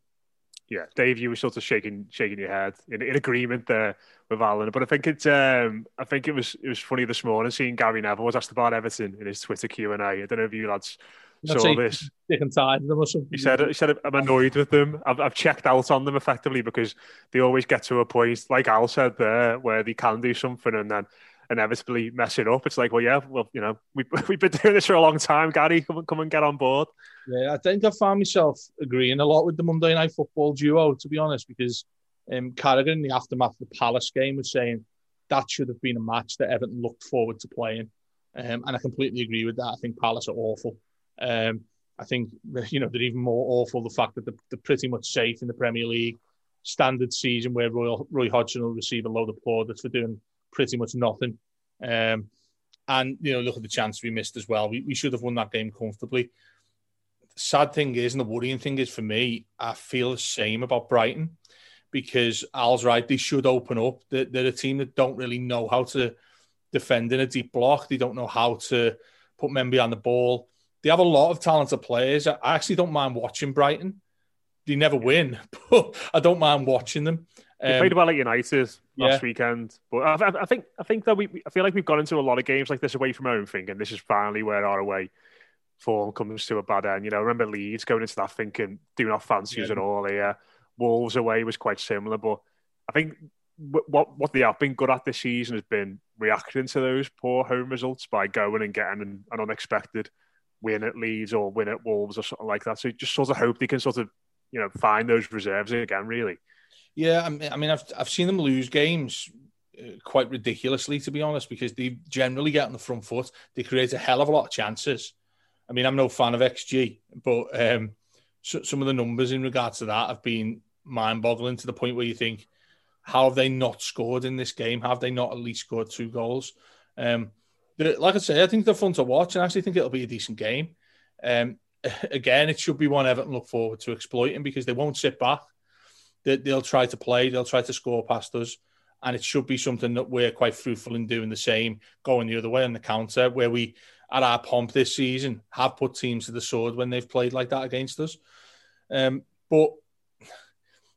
yeah, Dave, you were sort of shaking shaking your head in, in agreement there with Alan. But I think it's um, I think it was it was funny this morning seeing Gary Neville was asked about Everton in his Twitter Q and A. I don't know if you lads saw this. Sick and tired of them or something. He said he said I'm annoyed with them. I've I've checked out on them effectively because they always get to a point like Al said there where they can do something and then inevitably mess it up. It's like, well, yeah, well, you know, we, we've been doing this for a long time. Gary, come and, come and get on board. Yeah, I think I found myself agreeing a lot with the Monday Night Football duo, to be honest, because um, Carragher in the aftermath of the Palace game was saying that should have been a match that Everton looked forward to playing. Um, and I completely agree with that. I think Palace are awful. Um, I think, you know, they're even more awful the fact that they're, they're pretty much safe in the Premier League. Standard season where Roy, Roy Hodgson will receive a load of plaudits for doing pretty much nothing. Um, and you know, look at the chance we missed as well. We, we should have won that game comfortably. Sad thing is, and the worrying thing is for me, I feel the same about Brighton because Al's right. They should open up. They're, they're a team that don't really know how to defend in a deep block. They don't know how to put men behind the ball. They have a lot of talented players. I actually don't mind watching Brighton. They never win, but I don't mind watching them. They played um, well at United yeah. last weekend, but I, I, think I think that we I feel like we've gone into a lot of games like this away from home, thinking this is finally where our away form comes to a bad end. You know, I remember Leeds going into that thinking do not fancy us yeah. at all. Yeah, Wolves away was quite similar, but I think what what they have been good at this season has been reacting to those poor home results by going and getting an, an unexpected win at Leeds or win at Wolves or something like that. So just sort of hope they can sort of you know find those reserves again, really. Yeah, I mean, I've I've seen them lose games uh, quite ridiculously, to be honest, because they generally get on the front foot. They create a hell of a lot of chances. I mean, I'm no fan of XG, but um, so, some of the numbers in regards to that have been mind-boggling to the point where you think, how have they not scored in this game? Have they not at least scored two goals? Um, like I say, I think they're fun to watch, and I actually think it'll be a decent game. Um, again, it should be one Everton look forward to exploiting because they won't sit back they, they'll try to play, they'll try to score past us. And it should be something that we're quite fruitful in doing the same, going the other way on the counter, where we, at our pomp this season, have put teams to the sword when they've played like that against us. Um, but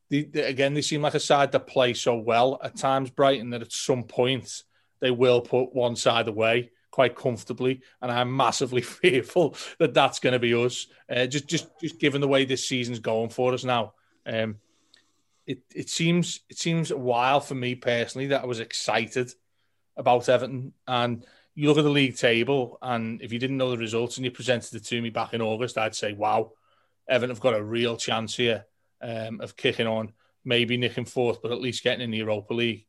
the, the, again, they seem like a side that play so well at times, Brighton, that at some point they will put one side away quite comfortably, and I'm massively fearful that that's going to be us. Uh, just, just, just given the way this season's going for us now, um, it, it seems it seems a while for me personally that I was excited about Everton. And you look at the league table, and if you didn't know the results and you presented it to me back in August, I'd say, "Wow, Everton have got a real chance here um, of kicking on, maybe nicking fourth, but at least getting in the Europa League."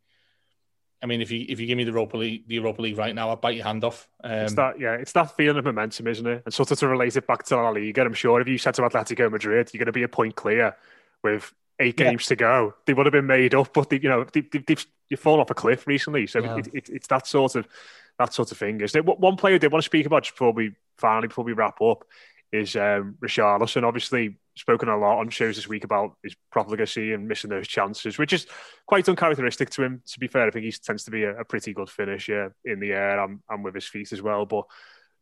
I mean, if you if you give me the Europa League, the Europa League right now, I'd bite your hand off. Um, it's that, yeah, it's that feeling of momentum, isn't it? And sort of to relate it back to La Liga, I'm sure if you said to Atletico Madrid, you're going to be a point clear with eight games yeah. to go. They would have been made up, but they, you know they, have they've, you've fallen off a cliff recently. So yeah. it, it, it's that sort of that sort of thing. Is there one player I did want to speak about just before we finally before we wrap up is um, Richarlison. Obviously, spoken a lot on shows this week about his profligacy and missing those chances, which is quite uncharacteristic to him. To be fair, I think he tends to be a, a pretty good finisher in the air and, and with his feet as well. But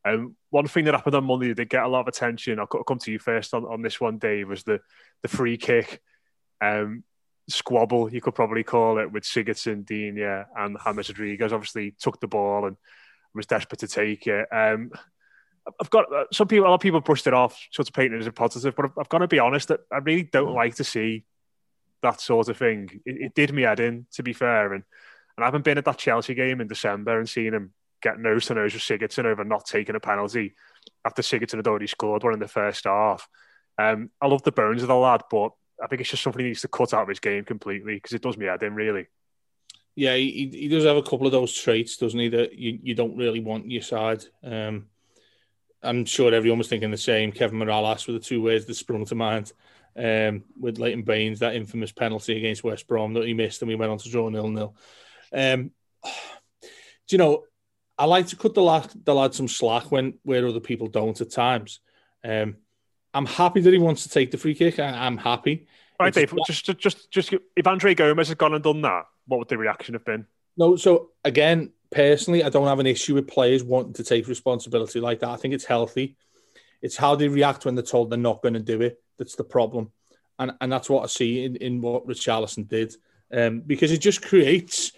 um, one thing that happened on Monday that did get a lot of attention, I'll come to you first on, on this one, Dave, was the, the free kick um, squabble, you could probably call it, with Sigurdsson, Digne, and James Rodriguez. Obviously, took the ball and was desperate to take it. Um, I've got uh, some people, a lot of people brushed it off, sort of painting it as a positive, but I've, I've got to be honest that I really don't like to see that sort of thing. It, it, did me head in, to be fair, and and I haven't been at that Chelsea game in December and seen him get nose to nose with Sigurdsson over not taking a penalty after Sigurdsson had already scored one in the first half. Um, I love the bones of the lad, but I think it's just something he needs to cut out of his game completely because it does me head in, really. Yeah, he, he does have a couple of those traits, doesn't he, that you, you don't really want your side. Um, I'm sure everyone was thinking the same. Kevin Mirallas were the two words that sprung to mind um, with Leighton Baines, that infamous penalty against West Brom that he missed, and we went on to draw nil nil. Um, do you know? I like to cut the lad, the lad some slack when where other people don't at times. Um, I'm happy that he wants to take the free kick. I, am happy. Right, Dave. Just, just, just, if Andre Gomes had gone and done that, what would the reaction have been? No. So again, personally, I don't have an issue with players wanting to take responsibility like that. I think it's healthy. It's how they react when they're told they're not going to do it. That's the problem, and and that's what I see in, in what Richarlison did, um, because it just creates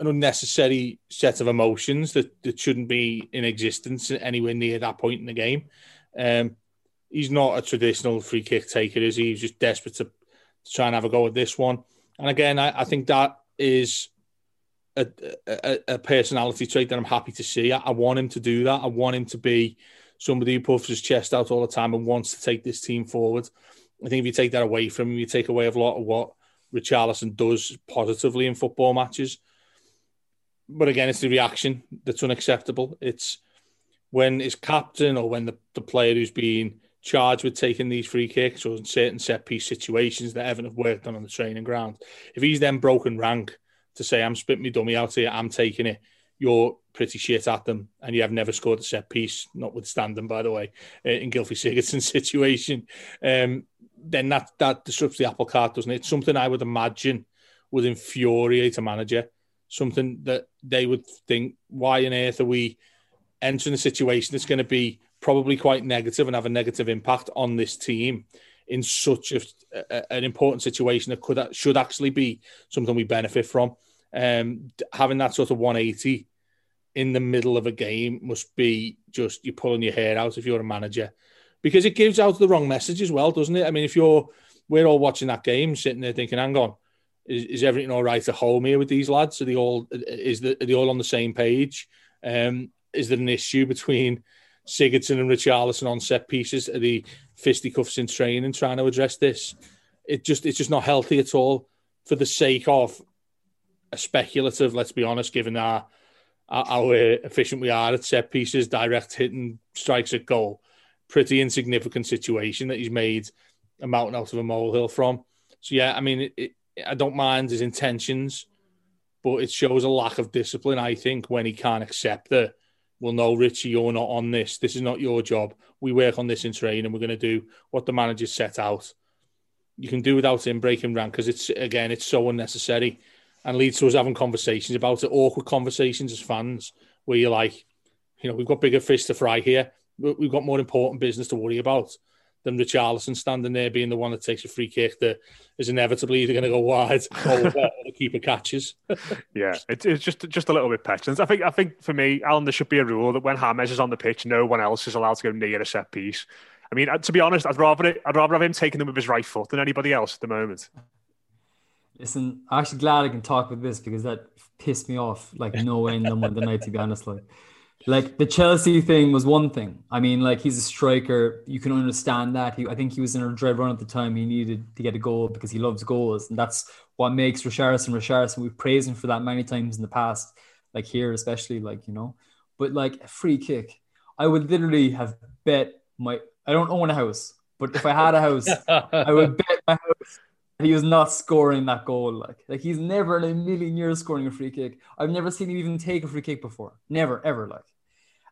an unnecessary set of emotions that, that shouldn't be in existence anywhere near that point in the game. Um, he's not a traditional free kick taker, is he? He's just desperate to, to try and have a go at this one. And again, I, I think that is a, a, a, personality trait that I'm happy to see. I, I, want him to do that. I want him to be somebody who puffs his chest out all the time and wants to take this team forward. I think if you take that away from him, you take away a lot of what Richarlison does positively in football matches. But again, it's the reaction that's unacceptable. It's when his captain or when the, the player who's being charged with taking these free kicks or in certain set piece situations that Evan have worked on on the training ground, if he's then broken rank to say, I'm spitting my dummy out here, I'm taking it, you're pretty shit at them and you have never scored a set piece, notwithstanding, by the way, uh, in Gylfi Sigurdsson's situation, um, then that, that disrupts the apple cart, doesn't it? It's something I would imagine would infuriate a manager, something that they would think, why on earth are we entering a situation that's going to be probably quite negative and have a negative impact on this team in such a, a, an important situation that could should actually be something we benefit from. Um, having that sort of 180 in the middle of a game must be just you're pulling your hair out if you're a manager because it gives out the wrong message as well, doesn't it? I mean, if you're we're all watching that game, sitting there thinking, "Hang on, is, is everything all right at home here with these lads? Are they all is the, are they all on the same page? Um, is there an issue between Sigurdsson and Richarlison on set pieces? Are the fisticuffs in training trying to address this? It just it's just not healthy at all for the sake of a speculative. Let's be honest, given our how efficient we are at set pieces, direct hitting strikes at goal, pretty insignificant situation that he's made a mountain out of a molehill from. So yeah, I mean, it, it, I don't mind his intentions, but it shows a lack of discipline. I think when he can't accept that well, no, Richie, you're not on this. This is not your job. We work on this in training. We're going to do what the manager set out. You can do without him breaking rank because it's again, it's so unnecessary, and leads to us having conversations about it, awkward conversations as fans, where you're like, you know, we've got bigger fish to fry here. We've got more important business to worry about than Richarlison standing there being the one that takes a free kick that is inevitably either going to go wide or the keeper catches. yeah, it, it's just just a little bit petulant. I think I think for me, Alan, there should be a rule that when James is on the pitch, no one else is allowed to go near a set piece. I mean, uh, to be honest, I'd rather it, I'd rather have him taking them with his right foot than anybody else at the moment. Listen, I'm actually glad I can talk with this because that pissed me off like no end on the night. To be honest, like like the Chelsea thing was one thing. I mean, like he's a striker. You can understand that. He, I think he was in a dread run at the time. He needed to get a goal because he loves goals, and that's what makes Richarlison Richarlison. We've praised him for that many times in the past, like here especially, like you know. But like a free kick, I would literally have bet my. I don't own a house, but if I had a house, I would bet my house he was not scoring that goal. Like, like he's never in a million years scoring a free kick. I've never seen him even take a free kick before. Never, ever. Like,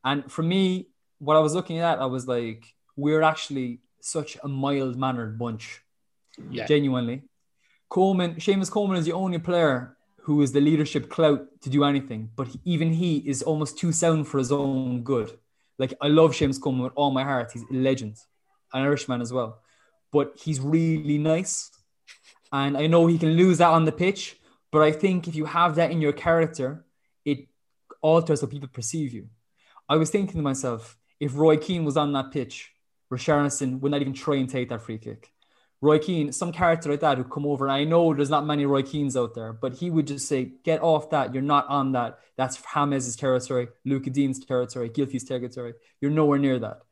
and for me, what I was looking at, I was like, we're actually such a mild mannered bunch. Yeah. Genuinely. Coleman, Seamus Coleman is the only player who is the leadership clout to do anything, but he, even he is almost too sound for his own good. Like I love Seamus Coleman with all my heart. He's a legend, an Irishman as well. But he's really nice. And I know he can lose that on the pitch, but I think if you have that in your character, it alters how people perceive you. I was thinking to myself, if Roy Keane was on that pitch, Richarlison would not even try and take that free kick. Roy Keane, some character like that who come over, and I know there's not many Roy Keanes out there, but he would just say, "Get off that! You're not on that. That's James' territory, Lucas Digne's territory, Gylfi's territory. You're nowhere near that."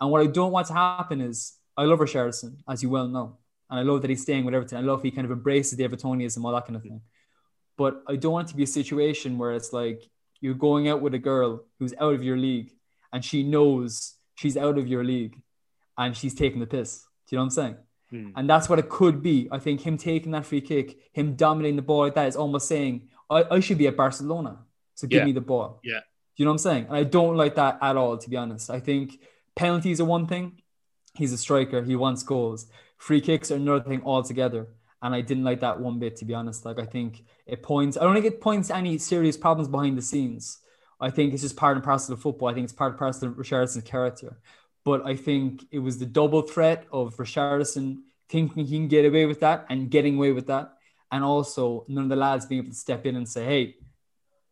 And what I don't want to happen is, I love Richarlison, as you well know, and I love that he's staying with Everton. I love he kind of embraces the Evertonianism, all that kind of thing. But I don't want it to be a situation where it's like you're going out with a girl who's out of your league, and she knows she's out of your league, and she's taking the piss. Do you know what I'm saying? Hmm. And that's what it could be. I think him taking that free kick, him dominating the ball like that is almost saying, I, I should be at Barcelona. So give Yeah. me the ball. Yeah. Do you know what I'm saying? And I don't like that at all, to be honest. I think penalties are one thing. He's a striker. He wants goals. Free kicks are another thing altogether. And I didn't like that one bit, to be honest. Like, I think it points, I don't think it points to any serious problems behind the scenes. I think it's just part and parcel of football. I think it's part and parcel of Richarlison's character. But I think it was the double threat of Richarlison thinking he can get away with that and getting away with that. And also none of the lads being able to step in and say, hey,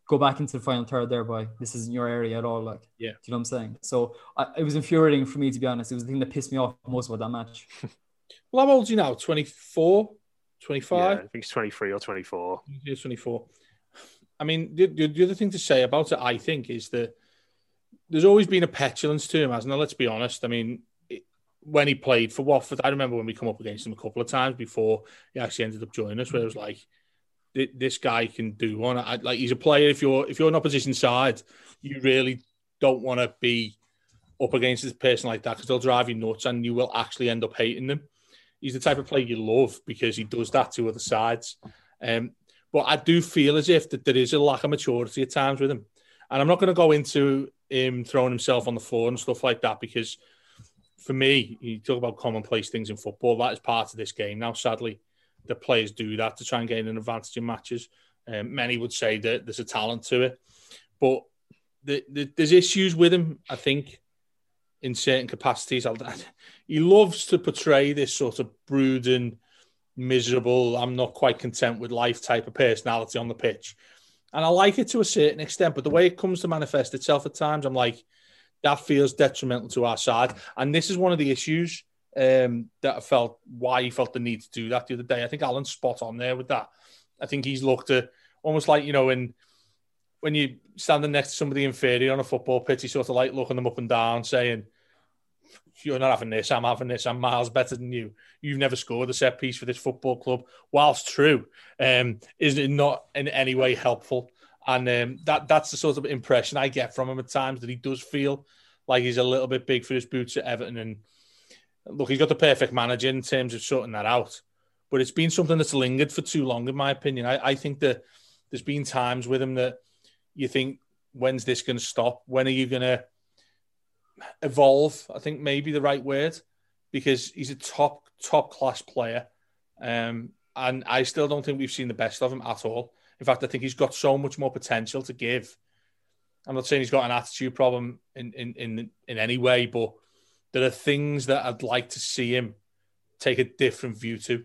go back into the final third there, boy. This isn't your area at all. Like, Yeah. do you know what I'm saying? So I, it was infuriating for me, to be honest. It was the thing that pissed me off most about that match. Well, how old is he now? 24, Yeah, 25? I think he's 23 or 24. He's 24. I mean, the, the, the other thing to say about it, I think, is that there's always been a petulance to him, hasn't there? Let's be honest. I mean, it- when he played for Watford, I remember when we come up against him a couple of times before he actually ended up joining us, where it was like, this guy can do one. I, like he's a player. If you're if you're an opposition side, you really don't want to be up against a person like that because they'll drive you nuts, and you will actually end up hating them. He's the type of player you love because he does that to other sides. Um, but I do feel as if that there is a lack of maturity at times with him, and I'm not going to go into him throwing himself on the floor and stuff like that because for me, you talk about commonplace things in football. That is part of this game now. Sadly, the players do that to try and gain an advantage in matches. Um, many would say that there's a talent to it, but the, the, there's issues with him. I think in certain capacities, he loves to portray this sort of brooding, miserable. I'm not quite content with life type of personality on the pitch, and I like it to a certain extent. But the way it comes to manifest itself at times, I'm like, that feels detrimental to our side. And this is one of the issues um, that I felt why he felt the need to do that the other day. I think Alan's spot on there with that. I think he's looked at almost like, you know, in when you're standing next to somebody inferior on a football pitch, he's sort of like looking them up and down, saying, You're not having this, I'm having this, I'm miles better than you. You've never scored a set piece for this football club. Whilst true, um, is it not in any way helpful? And um, that that's the sort of impression I get from him at times that he does feel like he's a little bit big for his boots at Everton. And look, he's got the perfect manager in terms of sorting that out. But it's been something that's lingered for too long, in my opinion. I, I think that there's been times with him that you think, when's this going to stop? When are you going to evolve? I think maybe the right word because he's a top top class player, um, and I still don't think we've seen the best of him at all. In fact, I think he's got so much more potential to give. I'm not saying he's got an attitude problem in in in, in any way, but there are things that I'd like to see him take a different view to.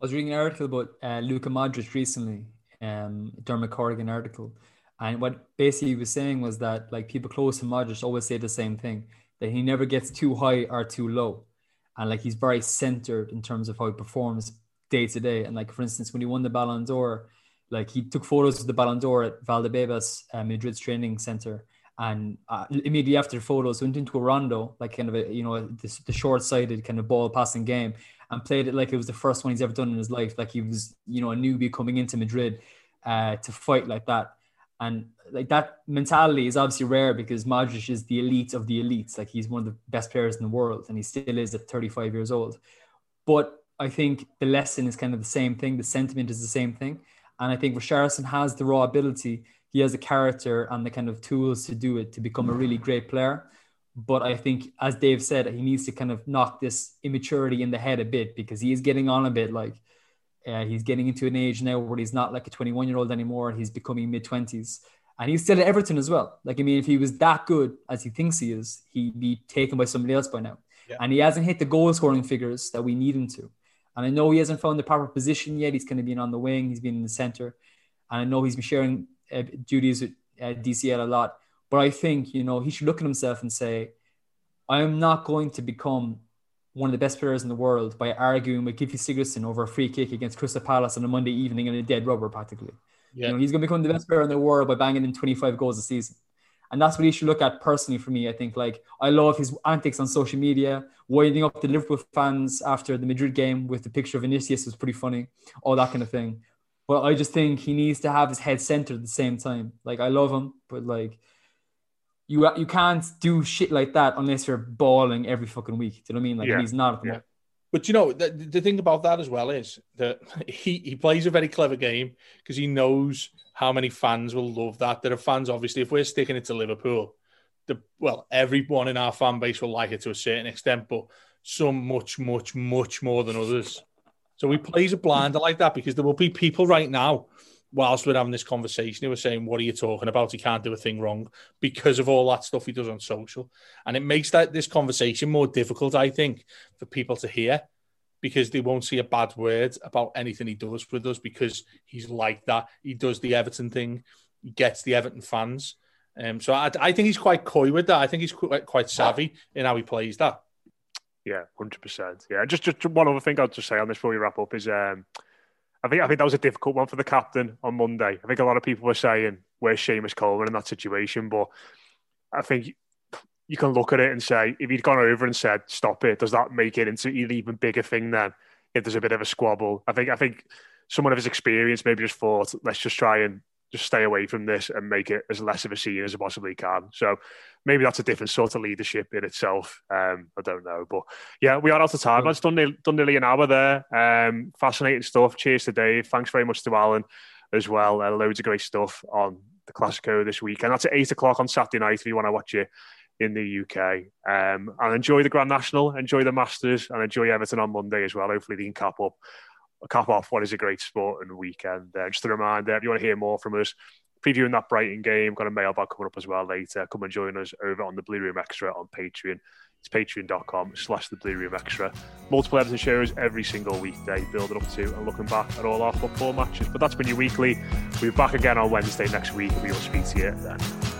I was reading an article about uh, Luka Modric recently, um, Dermot Corrigan article, and what basically he was saying was that like people close to Modric always say the same thing that he never gets too high or too low, and like he's very centered in terms of how he performs day to day. And like for instance, when he won the Ballon d'Or, like he took photos of the Ballon d'Or at Valdebebas, uh, Madrid's training center, and uh, immediately after the photos went into a rondo, like kind of a you know the, the short-sighted kind of ball passing game, and played it like it was the first one he's ever done in his life, like he was you know a newbie coming into Madrid uh, to fight like that, and like that mentality is obviously rare because Modric is the elite of the elites, like he's one of the best players in the world, and he still is at 35 years old, but I think the lesson is kind of the same thing, the sentiment is the same thing, and I think Richarlison has the raw ability he has the character and the kind of tools to do it to become a really great player. But I think, as Dave said, he needs to kind of knock this immaturity in the head a bit because he is getting on a bit. Like uh, he's getting into an age now where he's not like a 21 year old anymore. He's becoming mid 20s. And he's still at Everton as well. Like, I mean, if he was that good as he thinks he is, he'd be taken by somebody else by now. Yeah. And he hasn't hit the goal scoring figures that we need him to. And I know he hasn't found the proper position yet. He's kind of been on the wing, he's been in the center. And I know he's been sharing uh, duties with uh, DCL a lot. But I think, you know, he should look at himself and say, I am not going to become one of the best players in the world by arguing with Gylfi Sigurdsson over a free kick against Crystal Palace on a Monday evening in a dead rubber, practically. Yeah. You know, he's going to become the best player in the world by banging in 25 goals a season. And that's what he should look at personally for me. I think, like, I love his antics on social media, winding up the Liverpool fans after the Madrid game with the picture of Vinicius was pretty funny, all that kind of thing. But I just think he needs to have his head centered at the same time. Like, I love him, but like, you you can't do shit like that unless you're balling every fucking week. Do you know what I mean? Like, yeah. he's not at the yeah. moment. But you know, the, the thing about that as well is that he, he plays a very clever game because he knows how many fans will love that. There are fans, obviously, if we're sticking it to Liverpool, the well, everyone in our fan base will like it to a certain extent, but some much, much, much more than others. So he plays a blinder like that because there will be people right now, whilst we're having this conversation, he was saying, What are you talking about? He can't do a thing wrong because of all that stuff he does on social. And it makes that this conversation more difficult, I think, for people to hear because they won't see a bad word about anything he does with us because he's like that. He does the Everton thing, he gets the Everton fans. Um, so I, I think he's quite coy with that. I think he's quite, quite savvy in how he plays that. Yeah, hundred percent. Yeah, just just one other thing I'll just say on this before we wrap up is um, I think I think that was a difficult one for the captain on Monday. I think a lot of people were saying where's Seamus Coleman in that situation, but I think you can look at it and say, if he'd gone over and said, "Stop it," does that make it into an even bigger thing? Then, if there's a bit of a squabble, I think I think someone of his experience maybe just thought, let's just try and just stay away from this and make it as less of a scene as I possibly can. So maybe that's a different sort of leadership in itself. Um, I don't know, but yeah, we are out of time. I've done, done nearly an hour there. Um, fascinating stuff. Cheers to Dave. Thanks very much to Alan as well. Uh, loads of great stuff on the Classico this week, and that's at eight o'clock on Saturday night if you want to watch it in the UK. Um, and enjoy the Grand National, enjoy the Masters, and enjoy Everton on Monday as well. Hopefully, they can cap up, cap off what is a great sport and weekend. Uh, just a reminder, if you want to hear more from us, previewing that Brighton game, got a mailbag coming up as well later. Come and join us over on the Blue Room Extra on Patreon. It's patreon.com slash the Blue Room Extra. Multiple Everton shows every single weekday, building up to and looking back at all our football matches. But that's been your weekly. We'll be back again on Wednesday next week, we will speak to you then.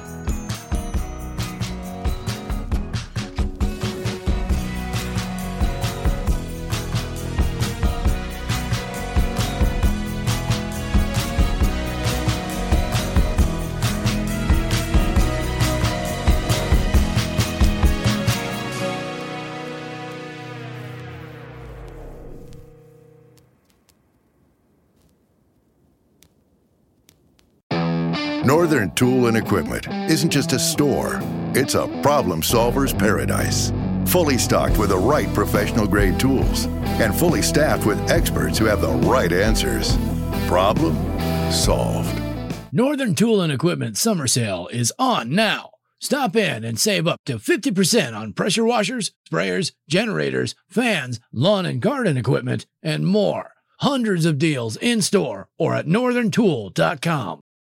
Northern Tool and Equipment isn't just a store, it's a problem solver's paradise. Fully stocked with the right professional grade tools and fully staffed with experts who have the right answers. Problem solved. Northern Tool and Equipment summer sale is on now. Stop in and save up to 50% on pressure washers, sprayers, generators, fans, lawn and garden equipment, and more. Hundreds of deals in store or at northerntool.com.